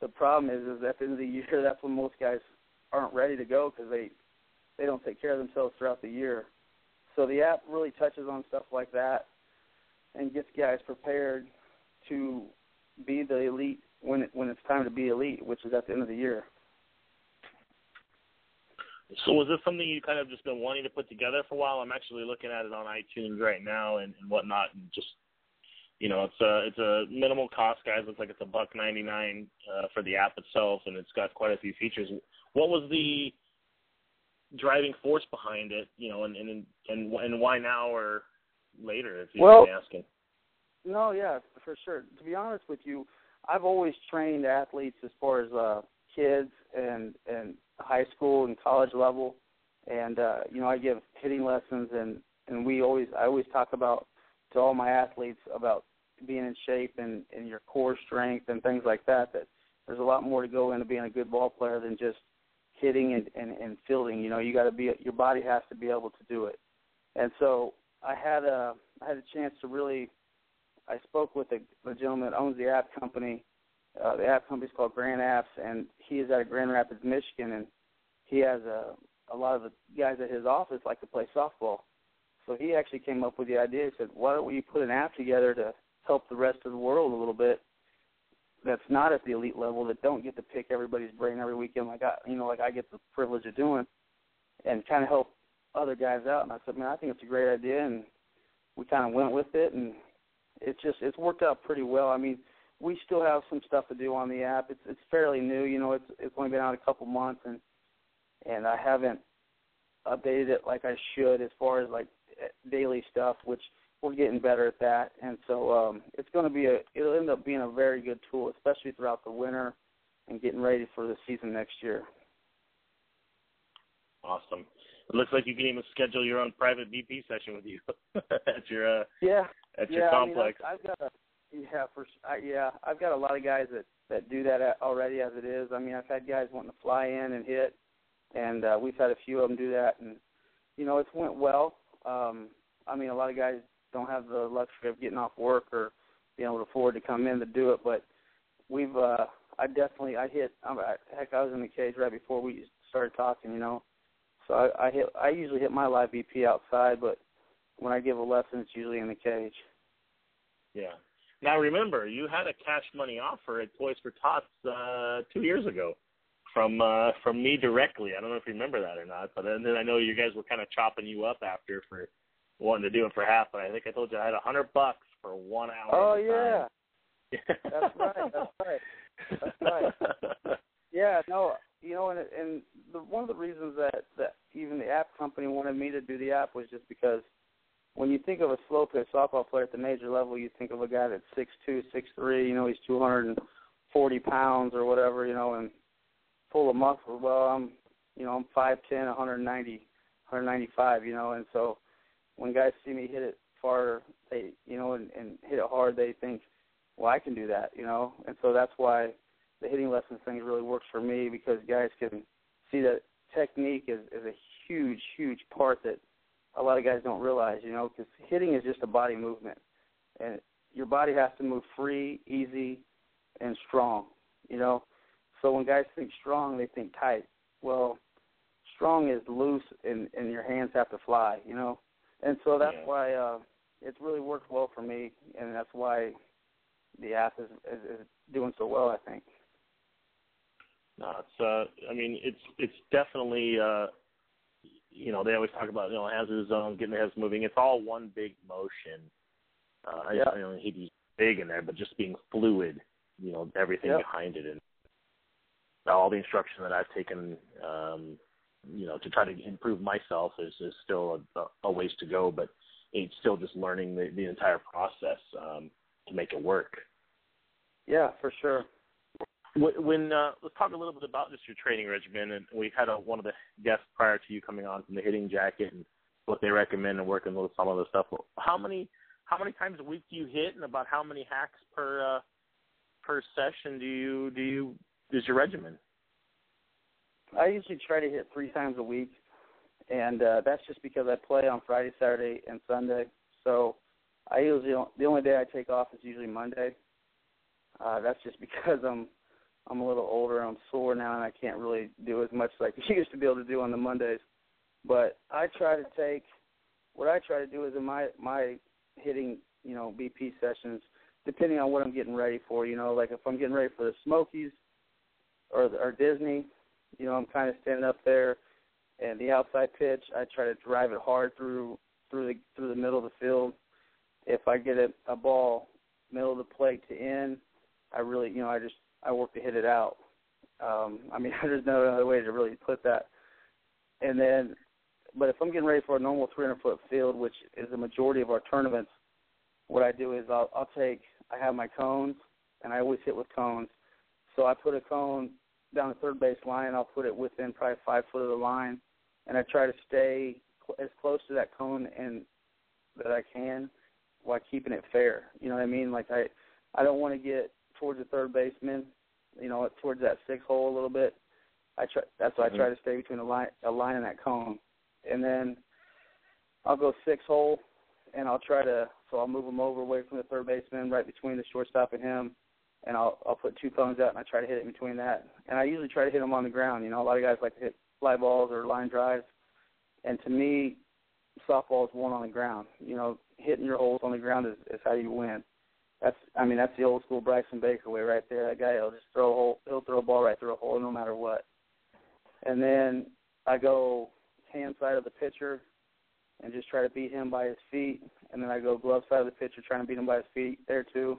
the problem is, is at the end of the year, that's when most guys aren't ready to go because they they don't take care of themselves throughout the year. So the app really touches on stuff like that and gets guys prepared to be the elite when it, when it's time to be elite, which is at the end of the year. So was this something you kind of just been wanting to put together for a while? I'm actually looking at it on iTunes right now and, and whatnot, and just you know, it's a it's a minimal cost, guys. Looks like it's a buck ninety nine uh, for the app itself, and it's got quite a few features. What was the driving force behind it? You know, and and and and why now or later? If you well, asking. No, yeah, for sure. To be honest with you, I've always trained athletes as far as uh, kids and and high school and college level, and uh, you know I give hitting lessons and and we always I always talk about to all my athletes about being in shape and, and your core strength and things like that. That there's a lot more to go into being a good ball player than just hitting and, and, and fielding. You know, you got to be your body has to be able to do it. And so I had a I had a chance to really. I spoke with a, a gentleman that owns the app company. Uh, the app company is called Grand Apps, and he is out of Grand Rapids, Michigan, and he has a a lot of the guys at his office like to play softball. So he actually came up with the idea. He said, "Why don't we put an app together to help the rest of the world a little bit that's not at the elite level that don't get to pick everybody's brain every weekend like I you know like I get the privilege of doing and kind of help other guys out and I said man I think it's a great idea and we kind of went with it and it's just it's worked out pretty well I mean we still have some stuff to do on the app it's it's fairly new you know it's it's only been out a couple months and and I haven't updated it like I should as far as like daily stuff which we're getting better at that, and so um, it's going to be a. It'll end up being a very good tool, especially throughout the winter and getting ready for the season next year. Awesome. It looks like you can even schedule your own private BP session with you at your uh, yeah at yeah, your complex. I mean, I've, I've got a yeah for I, yeah I've got a lot of guys that that do that already as it is. I mean I've had guys wanting to fly in and hit, and uh, we've had a few of them do that, and you know it's went well. Um, I mean a lot of guys don't have the luxury of getting off work or being able to afford to come in to do it. But we've, uh, I definitely, I hit. I'm, heck, I was in the cage right before we started talking. You know, so I, I hit. I usually hit my live BP outside, but when I give a lesson, it's usually in the cage. Yeah. Now remember, you had a cash money offer at Toys for Tots uh, two years ago from uh, from me directly. I don't know if you remember that or not, but then I know you guys were kind of chopping you up after for wanting to do it for half, but I think I told you I had a hundred bucks for one hour. Oh yeah, that's right. That's right. That's right. yeah, no, you know, and and the, one of the reasons that that even the app company wanted me to do the app was just because when you think of a slow pitch softball player at the major level, you think of a guy that's six two, six three. You know, he's two hundred and forty pounds or whatever. You know, and full of muscle. Well, I'm, you know, I'm five ten, one hundred ninety, one hundred ninety five. You know, and so when guys see me hit it far, they you know, and, and hit it hard, they think, well, I can do that, you know, and so that's why the hitting lessons thing really works for me because guys can see that technique is is a huge, huge part that a lot of guys don't realize, you know, because hitting is just a body movement, and your body has to move free, easy, and strong, you know. So when guys think strong, they think tight. Well, strong is loose, and and your hands have to fly, you know and so that's yeah. why uh, it's really worked well for me, and that's why the app is, is, is doing so well. I think. No, it's. Uh, I mean, it's it's definitely. Uh, you know, they always talk about you know hazard zone, getting the heads moving. It's all one big motion. Uh, yeah. I, I don't use big in there, but just being fluid. You know, everything yep. behind it, and all the instruction that I've taken um, you know, to try to improve myself is, is still a, a ways to go, but it's still just learning the, the entire process um, to make it work. Yeah, for sure. When uh, let's talk a little bit about just your training regimen, and we had a, one of the guests prior to you coming on from the Hitting Jacket and what they recommend and working with some of the stuff. How many how many times a week do you hit, and about how many hacks per uh, per session do you do you is your regimen? I usually try to hit three times a week, and uh, that's just because I play on Friday, Saturday, and Sunday. So I usually the only day I take off is usually Monday. Uh, that's just because I'm I'm a little older. I'm sore now, and I can't really do as much like I used to be able to do on the Mondays. But I try to take what I try to do is in my my hitting you know BP sessions, depending on what I'm getting ready for. You know, like if I'm getting ready for the Smokies or or Disney, you know, I'm kind of standing up there, and the outside pitch, I try to drive it hard through through the through the middle of the field. If I get a, a ball middle of the plate to in, I really, you know, I just I work to hit it out. Um, I mean, there's no other way to really put that. And then, but if I'm getting ready for a normal 300 foot field, which is the majority of our tournaments, what I do is I'll, I'll take, I have my cones, and I always hit with cones. So I put a cone down the third base line. I'll put it within probably five foot of the line, and I try to stay cl- as close to that cone and that I can while keeping it fair. You know what I mean? Like I, I don't want to get towards the third baseman, you know, towards that six hole a little bit. I try. That's why mm-hmm. I try to stay between a line, a line and that cone, and then I'll go six hole, and I'll try to. So I'll move him over away from the third baseman, right between the shortstop and him, and I'll I'll put two cones out and I try to hit it in between that. And I usually try to hit them on the ground. You know, a lot of guys like to hit fly balls or line drives, and to me, softball is won on the ground. You know, hitting your holes on the ground is, is how you win that's I mean that's the old school Bryson Baker way right there. That guy will just throw a hole, he'll throw a ball right through a hole no matter what. And then I go hand side of the pitcher and just try to beat him by his feet. And then I go glove side of the pitcher trying to beat him by his feet there too.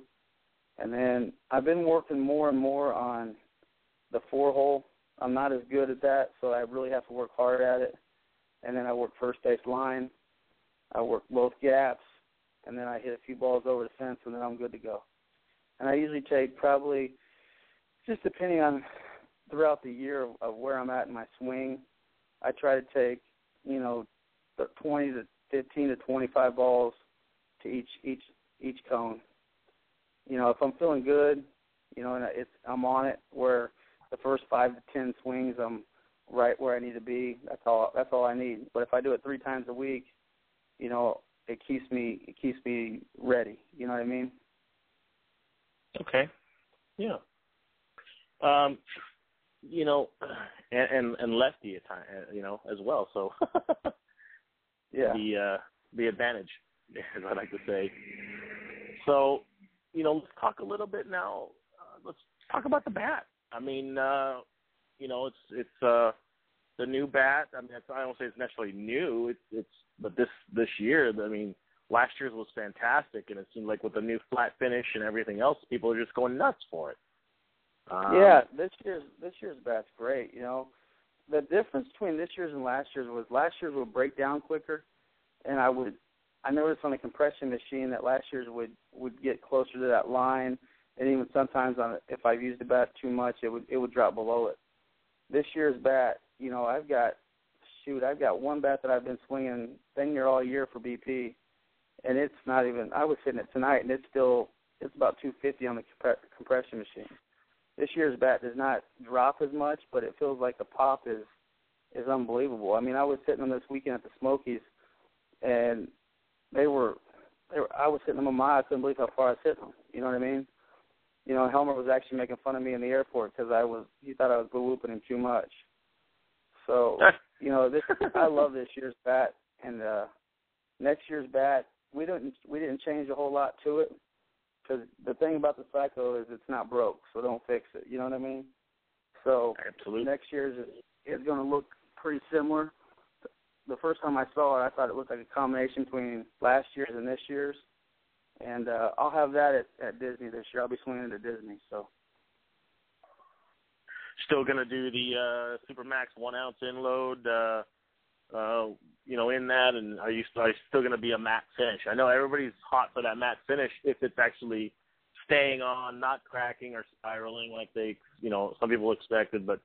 And then I've been working more and more on the four hole. I'm not as good at that, so I really have to work hard at it. And then I work first base line. I work both gaps and then I hit a few balls over the fence, and then I'm good to go. And I usually take probably, just depending on throughout the year of, of where I'm at in my swing, I try to take, you know, 20 to 15 to 25 balls to each each each cone. You know, if I'm feeling good, you know, and it's I'm on it. Where the first five to ten swings, I'm right where I need to be. That's all. That's all I need. But if I do it three times a week, you know, it keeps me it keeps me ready. You know what I mean? Okay. Yeah. Um, you know, and and, and lefty at time, you know, as well. So yeah, the uh, the advantage, as I like to say. So, you know, let's talk a little bit now. Uh, let's talk about the bat. I mean, uh, you know, it's it's uh, the new bat. I mean, I don't say it's necessarily new. It's it's but this this year, I mean, last year's was fantastic, and it seemed like with the new flat finish and everything else, people are just going nuts for it. Um, yeah, this year's this year's bat's great. You know, the difference between this year's and last year's was last year's would break down quicker, and I would I noticed on the compression machine that last year's would would get closer to that line, and even sometimes on if I've used the bat too much, it would it would drop below it. This year's bat, you know, I've got shoot, I've got one bat that I've been swinging thing near all year for BP, and it's not even. I was hitting it tonight, and it's still it's about 250 on the comp- compression machine. This year's bat does not drop as much, but it feels like the pop is is unbelievable. I mean, I was hitting them this weekend at the Smokies, and they were, they were I was hitting them a mile. I couldn't believe how far I was hitting them. You know what I mean? You know, Helmer was actually making fun of me in the airport because I was he thought I was blue whooping him too much. So you know, this I love this year's bat, and uh, next year's bat we didn't we didn't change a whole lot to it because the thing about the Psycho is it's not broke, so don't fix it. You know what I mean? So Absolutely. next year's is, is going to look pretty similar. The first time I saw it, I thought it looked like a combination between last year's and this year's, and uh, I'll have that at, at Disney this year. I'll be swinging to Disney, so still going to do the uh, Supermax one ounce endload, uh, uh, you know, in that, and are you, are you still going to be a matte finish? I know everybody's hot for that matte finish if it's actually staying on, not cracking or spiraling like they, you know, some people expected. But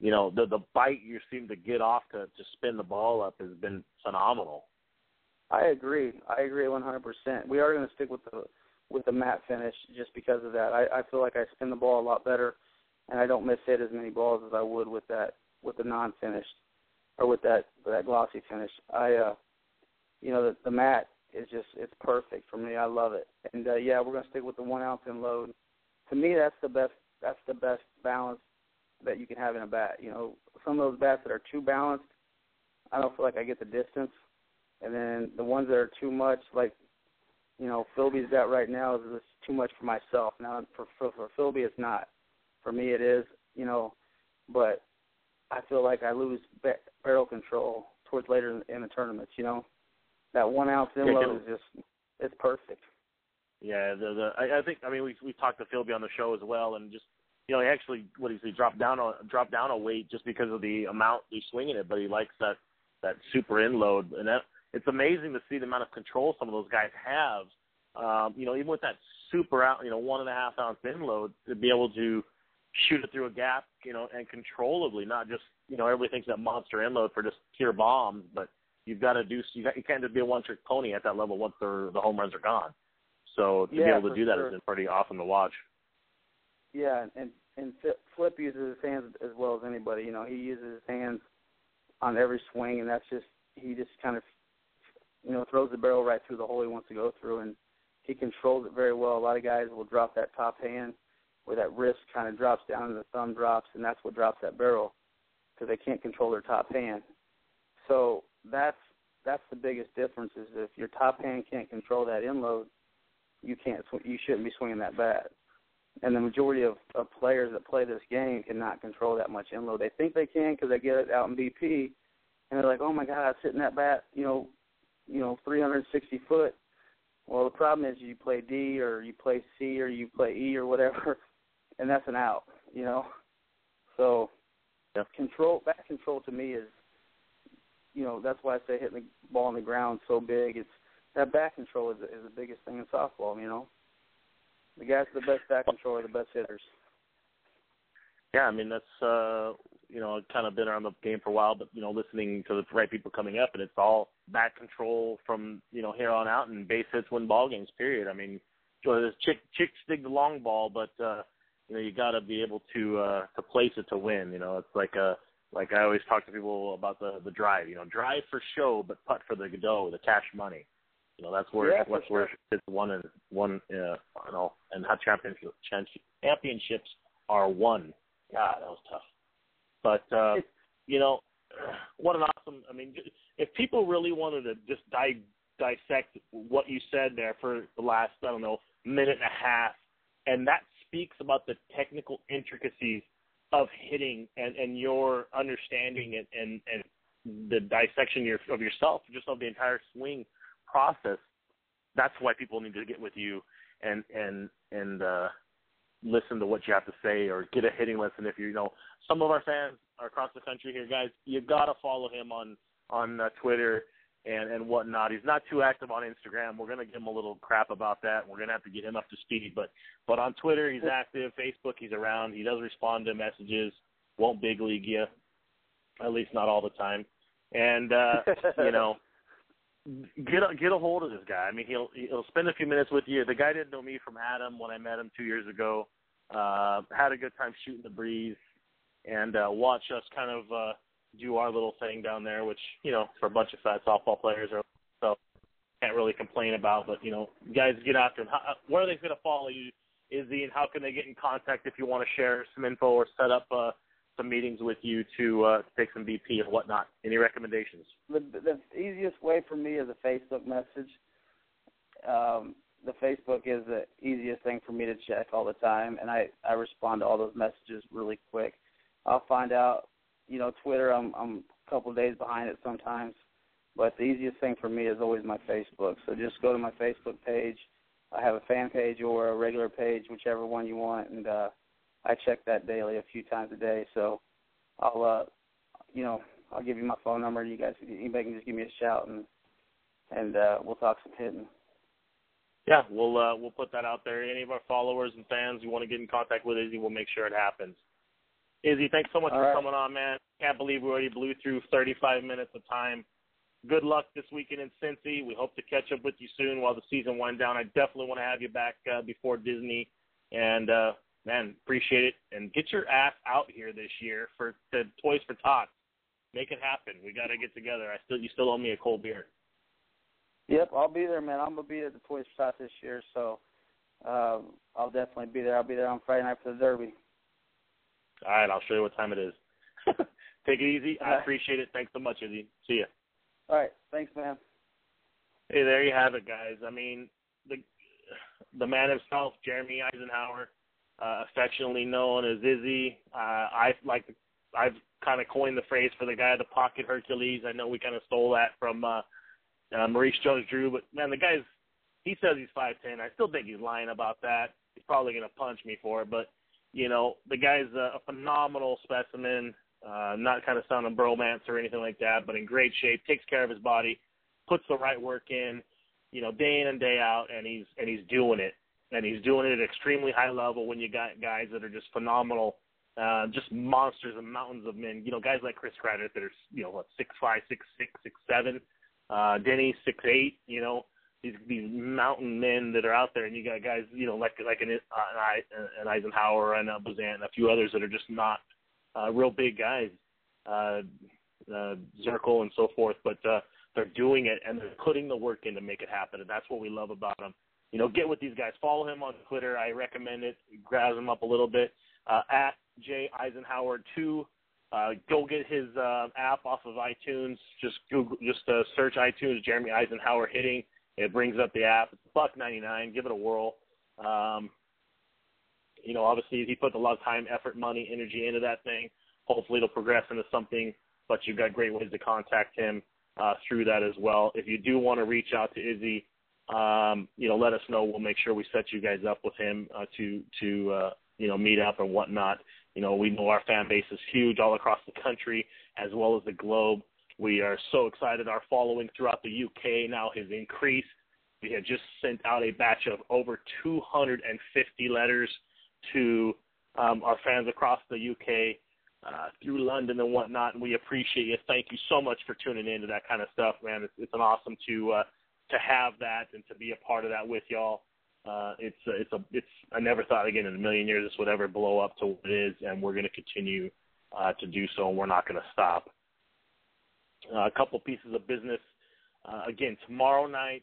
you know, the the bite you seem to get off to to spin the ball up has been phenomenal. I agree. I agree 100%. We are going to stick with the with the matte finish just because of that. I, I feel like I spin the ball a lot better, and I don't miss hit as many balls as I would with that with the non-finished or with that with that glossy finish. I, uh, you know, the, the matte is just it's perfect for me. I love it, and uh, yeah, we're gonna stick with the one ounce in load. To me, that's the best. That's the best balance that you can have in a bat. You know, some of those bats that are too balanced, I don't feel like I get the distance, and then the ones that are too much, like you know, Philby's got right now is too much for myself. Now for for, for Philby, it's not. For me, it is. You know, but I feel like I lose barrel control towards later in, in the tournaments. You know, that one ounce endload is just it's perfect. Yeah, the the I, I think I mean we we talked to Philby on the show as well, and just you know he actually what is he dropped down a dropped down a weight just because of the amount he's swinging it, but he likes that that super endload, and that it's amazing to see the amount of control some of those guys have. Um, you know, even with that super out, you know, one and a half ounce endload to be able to shoot it through a gap, you know, and controllably, not just you know everybody thinks that monster endload for just pure bombs, but you've got to do you, got, you can't just be a one trick pony at that level once the the home runs are gone. So to yeah, be able to do that sure. has been pretty awesome to watch. Yeah, and and Flip uses his hands as well as anybody. You know, he uses his hands on every swing, and that's just he just kind of you know, throws the barrel right through the hole he wants to go through, and he controls it very well. A lot of guys will drop that top hand where that wrist kind of drops down and the thumb drops, and that's what drops that barrel because they can't control their top hand. So that's that's the biggest difference is if your top hand can't control that endload, you can't you shouldn't be swinging that bat. And the majority of, of players that play this game cannot control that much endload. They think they can because they get it out in BP, and they're like, "Oh my God, I was hitting that bat, you know, you know 360 foot. Well, the problem is you play D or you play C or you play E or whatever, and that's an out. You know, so yep. control back control to me is, you know, that's why I say hitting the ball on the ground so big. It's that back control is, is the biggest thing in softball. You know, the guys with the best back control are the best hitters. Yeah, I mean that's uh you know I've kind of been around the game for a while, but you know listening to the right people coming up, and it's all back control from you know here on out, and base hits win ball games. Period. I mean, so this chick chicks dig the long ball, but uh, you know you got to be able to uh, to place it to win. You know, it's like a like I always talk to people about the the drive. You know, drive for show, but putt for the Godot, the cash money. You know, that's where yeah, that's sure. where it's one and one. Uh, you know, and how championship championships are won. God, that was tough. But uh, you know, what an awesome. I mean, if people really wanted to just di- dissect what you said there for the last I don't know minute and a half, and that speaks about the technical intricacies of hitting and and your understanding and and, and the dissection of, your, of yourself, just of the entire swing process. That's why people need to get with you and and and uh, listen to what you have to say or get a hitting lesson if you, you know some of our fans are across the country here guys you got to follow him on on uh, twitter and and whatnot. He's not too active on instagram. We're going to give him a little crap about that. We're going to have to get him up to speed. But but on twitter he's active. Facebook he's around. He does respond to messages. Won't big league you at least not all the time. And uh you know get a, get a hold of this guy. I mean, he'll he'll spend a few minutes with you. The guy didn't know me from Adam when I met him two years ago. Uh, had a good time shooting the breeze, and uh, watch us kind of uh, do our little thing down there, which you know, for a bunch of fat softball players, are so can't really complain about. But you know, guys, get after him. How, where are they going to follow you? He and how can they get in contact if you want to share some info or set up uh, some meetings with you to uh, take some BP and whatnot. Any recommendations? The, the easiest way for me is a Facebook message. Um, the Facebook is the easiest thing for me to check all the time, and I I respond to all those messages really quick. I'll find out, you know, Twitter. I'm I'm a couple of days behind it sometimes, but the easiest thing for me is always my Facebook. So just go to my Facebook page. I have a fan page or a regular page, whichever one you want, and uh, I check that daily a few times a day. So I'll, uh, you know, I'll give you my phone number. You guys, anybody can just give me a shout, and and uh, we'll talk some hitting. yeah, we'll uh, we'll put that out there. Any of our followers and fans who want to get in contact with Izzy, we'll make sure it happens. Izzy, thanks so much All for right. coming on, man. Can't believe we already blew through 35 minutes of time. Good luck this weekend in Cincy. We hope to catch up with you soon while the season winds down. I definitely want to have you back uh, before Disney. And uh, man, appreciate it. And get your ass out here this year for the Toys for Tots. Make it happen. We got to get together. I still, you still owe me a cold beer. Yep, I'll be there, man. I'm gonna be at the Toys for Tots this year, so um, I'll definitely be there. I'll be there on Friday night for the Derby. All right, I'll show you what time it is. Take it easy. I appreciate it. Thanks so much, Izzy. See ya. All right, thanks, man. Hey, there you have it, guys. I mean, the the man himself, Jeremy Isenhower, uh, affectionately known as Izzy. Uh, I like I've kind of coined the phrase for the guy, the pocket Hercules. I know we kind of stole that from uh, uh, Maurice Jones-Drew, but man, the guy's he says he's five ten. I still think he's lying about that. He's probably gonna punch me for it, but you know, the guy's a, a phenomenal specimen. Uh, not kind of sounding bromance or anything like that, but in great shape. Takes care of his body, puts the right work in, you know, day in and day out, and he's and he's doing it, and he's doing it at extremely high level. When you got guys that are just phenomenal, uh, just monsters and mountains of men. You know, guys like Chris Kreider that are you know what six five, six six, six seven. Uh, Denny six eight. You know, these these mountain men that are out there, and you got guys you know like like an an Isenhower and a Bazan and a few others that are just not uh, real big guys, uh, uh, Zirkle and so forth, but uh, they're doing it and they're putting the work in to make it happen, and that's what we love about them. You know, get with these guys. Follow him on Twitter. I recommend it. Grab him up a little bit uh, at J Isenhower two. Uh, go get his uh, app off of iTunes. Just Google, just uh, search iTunes Jeremy Isenhower hitting. It brings up the app. It's buck ninety nine. Give it a whirl. Um, you know, obviously he put a lot of time, effort, money, energy into that thing. Hopefully it'll progress into something, but you've got great ways to contact him uh, through that as well. If you do want to reach out to Izzy, um, you know, let us know. We'll make sure we set you guys up with him uh, to to uh, you know meet up and whatnot. You know, we know our fan base is huge all across the country as well as the globe. We are so excited. Our following throughout the UK now has increased. We have just sent out a batch of over 250 letters to um, our fans across the UK, uh, through London and whatnot, and we appreciate you. Thank you so much for tuning in to that kind of stuff, man. It's, it's an awesome to uh, to have that and to be a part of that with y'all. Uh, it's uh, it's a it's I never thought again in a million years this would ever blow up to what it is, and we're going to continue uh, to do so, and we're not going to stop. Uh, a couple pieces of business. Uh, again, tomorrow night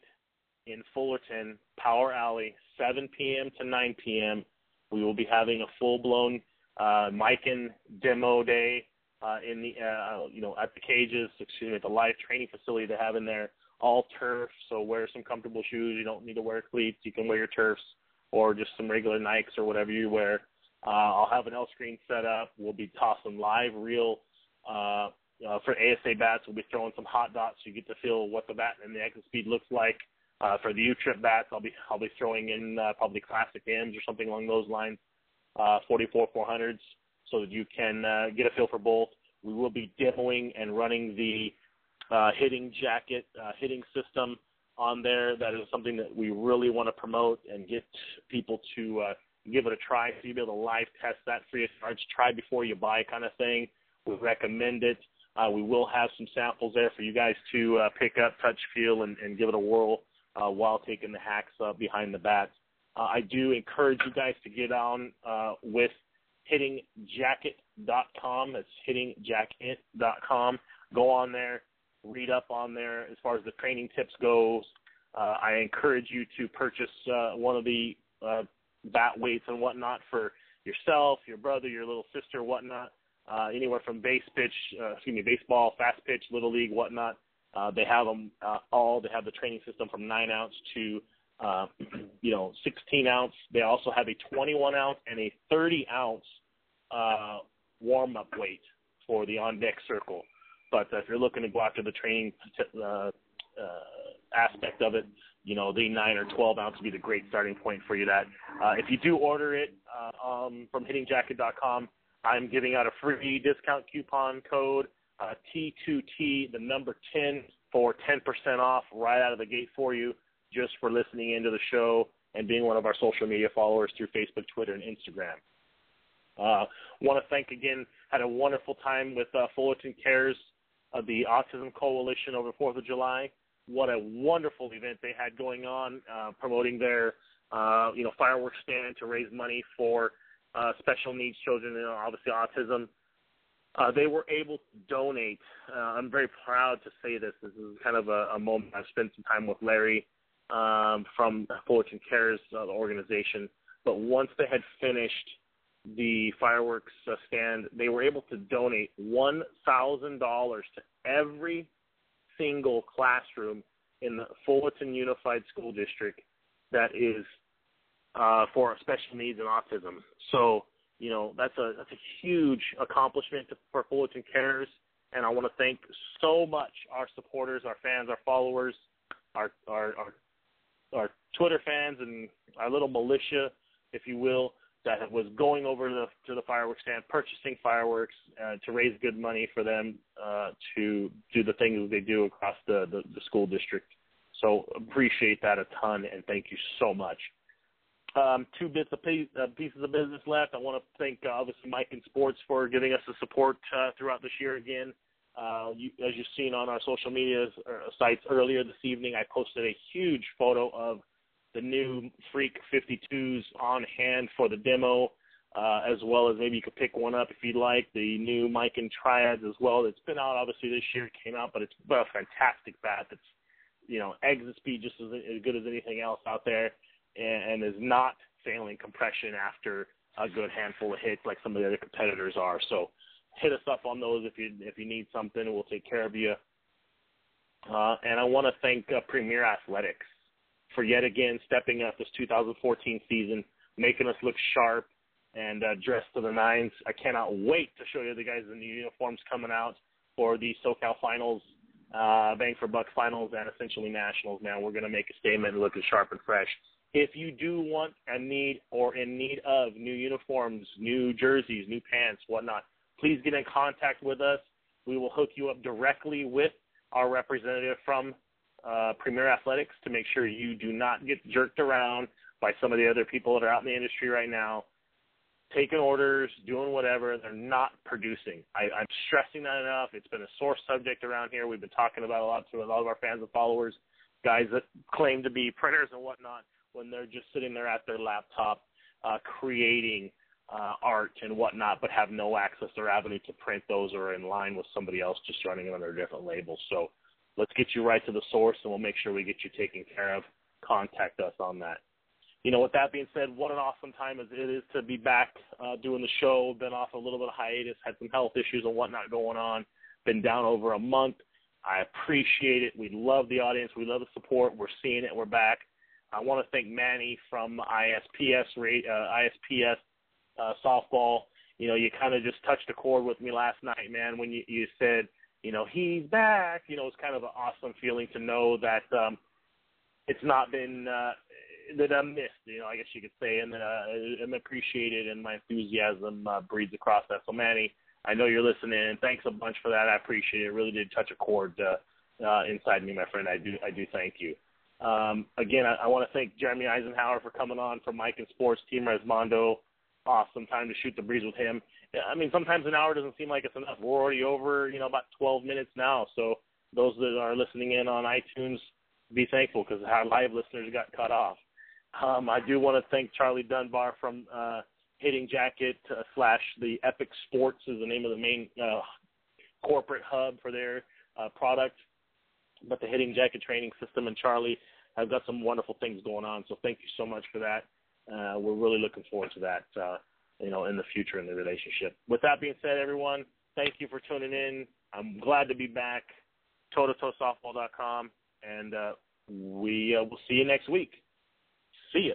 in Fullerton, Power Alley, 7 p.m. to 9 p.m. We will be having a full-blown uh, Miken demo day uh, in the uh, you know at the cages, excuse me, at the live training facility they have in there. All turf, so wear some comfortable shoes. You don't need to wear cleats. You can wear your turfs or just some regular Nikes or whatever you wear. Uh, I'll have an L screen set up. We'll be tossing live real uh, uh, for ASA bats. We'll be throwing some hot dots so you get to feel what the bat and the exit speed looks like. Uh, for the U-Trip bats, I'll be I'll be throwing in uh, probably classic M's or something along those lines, uh, 44 400s, so that you can uh, get a feel for both. We will be demoing and running the uh, hitting jacket uh, hitting system on there. That is something that we really want to promote and get people to uh, give it a try. So you'll be able to live test that free of charge, try before you buy kind of thing. We recommend it. Uh, we will have some samples there for you guys to uh, pick up, touch, feel, and, and give it a whirl uh, while taking the hacks uh, behind the bats. Uh, I do encourage you guys to get on uh, with hittingjacket.com. That's hittingjacket.com. Go on there, read up on there as far as the training tips goes. Uh, I encourage you to purchase uh, one of the uh, bat weights and whatnot for yourself, your brother, your little sister, whatnot. Uh, anywhere from base pitch, uh, excuse me, baseball, fast pitch, little league, whatnot. Uh, they have them uh, all. They have the training system from nine ounce to uh, you know 16 ounce. They also have a 21 ounce and a 30 ounce uh, warm up weight for the on deck circle. But uh, if you're looking to go after the training uh, uh, aspect of it, you know the nine or 12 ounce would be the great starting point for you. That uh, if you do order it uh, um, from HittingJacket.com, I'm giving out a free discount coupon code uh, T2T, the number 10 for 10% off right out of the gate for you. just for listening into the show and being one of our social media followers through Facebook, Twitter, and Instagram. Uh, want to thank again. Had a wonderful time with uh, Fullerton Cares, the Autism Coalition over Fourth of July. What a wonderful event they had going on, uh, promoting their uh, you know fireworks stand to raise money for uh, special needs children, know, obviously autism. Uh, they were able to donate. Uh, I'm very proud to say this. This is kind of a, a moment. I've spent some time with Larry um, from Fullerton Cares, uh, the organization. But once they had finished the fireworks uh, stand, they were able to donate one thousand dollars to every single classroom in the Fullerton Unified School District that is uh, for special needs and autism. So you know that's a that's a huge accomplishment for Fullerton Cares, and I want to thank so much our supporters, our fans, our followers, our our our, our Twitter fans, and our little militia, if you will, that was going over to the to the fireworks stand, purchasing fireworks uh, to raise good money for them uh, to do the things they do across the, the the school district. So appreciate that a ton, and thank you so much. Um, two bits of piece, uh, pieces of business left. I want to thank uh, obviously Miken Sports for giving us the support uh, throughout this year again. Uh, you, as you've seen on our social media uh, sites earlier this evening, I posted a huge photo of the new Freak 52s on hand for the demo, uh, as well as maybe you could pick one up if you'd like. The new Miken Triads as well. It's been out obviously this year. It came out, but it's a fantastic bat. It's you know exit speed just as, as good as anything else out there and, and is not failing compression after a good handful of hits like some of the other competitors are. So hit us up on those if you if you need something. We'll take care of you. Uh, and I want to thank uh, Premier Athletics for yet again stepping up this 2014 season, making us look sharp and uh, dressed to the nines. I cannot wait to show you the guys in the uniforms coming out for the SoCal Finals, uh, Bang for Buck Finals, and essentially Nationals. Man, we're going to make a statement looking sharp and fresh. If you do want and need or in need of new uniforms, new jerseys, new pants, whatnot, please get in contact with us. We will hook you up directly with our representative from uh, Premier Athletics to make sure you do not get jerked around by some of the other people that are out in the industry right now, taking orders, doing whatever. They're not producing. I, I'm stressing that enough. It's been a sore subject around here. We've been talking about a lot to a lot of our fans and followers, guys that claim to be printers and whatnot when they're just sitting there at their laptop uh, creating uh, art and whatnot, but have no access or avenue to print those or in line with somebody else just running it under a different label. So let's get you right to the source and we'll make sure we get you taken care of. Contact us on that. You know, with that being said, what an awesome time it is to be back uh, doing the show. Been off a little bit of hiatus, had some health issues and whatnot going on. Been down over a month. I appreciate it. We love the audience. We love the support. We're seeing it. We're back. I want to thank Manny from ISPS uh, ISPS uh, softball. You know, you kind of just touched a chord with me last night, man, when you, you said, you know, he's back. You know, it's kind of an awesome feeling to know that um, it's not been uh, that I'm missed. You know, I guess you could say, and uh, I'm appreciated, and my enthusiasm uh, breeds across that. So, Manny, I know you're listening, and thanks a bunch for that. I appreciate it. It really did touch a chord uh, uh, inside me, my friend. I do, I do thank you. Um, again, I, I want to thank Jeremy Isenhower for coming on from Miken Sports, Team Resmondo. Awesome time to shoot the breeze with him. I mean, sometimes an hour doesn't seem like it's enough. We're already over, you know, about 12 minutes now. So those that are listening in on iTunes, be thankful because our live listeners got cut off. Um, I do want to thank Charlie Dunbar from uh, Hitting Jacket uh, slash the Epic Sports is the name of the main uh, corporate hub for their uh, product but the hitting jacket training system and Charlie have got some wonderful things going on. So thank you so much for that. Uh, we're really looking forward to that, uh, you know, in the future in the relationship. With that being said, everyone, thank you for tuning in. I'm glad to be back. TotoToSoftball.com, and uh, we uh, will see you next week. See you.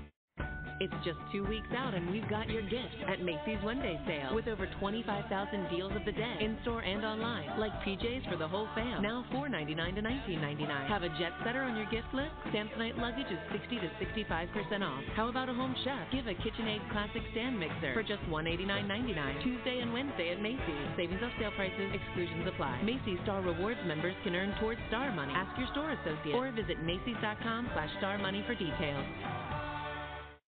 It's just two weeks out, and we've got your gift at Macy's One Day Sale with over 25,000 deals of the day in store and online, like PJs for the whole fam, now $4.99 to $19.99. Have a jet setter on your gift list? Samsonite luggage is 60 to 65 percent off. How about a home chef? Give a KitchenAid classic stand mixer for just $189.99. Tuesday and Wednesday at Macy's. Savings off sale prices. Exclusions apply. Macy's Star Rewards members can earn towards Star Money. Ask your store associate or visit Macy's.com/slash Star Money for details.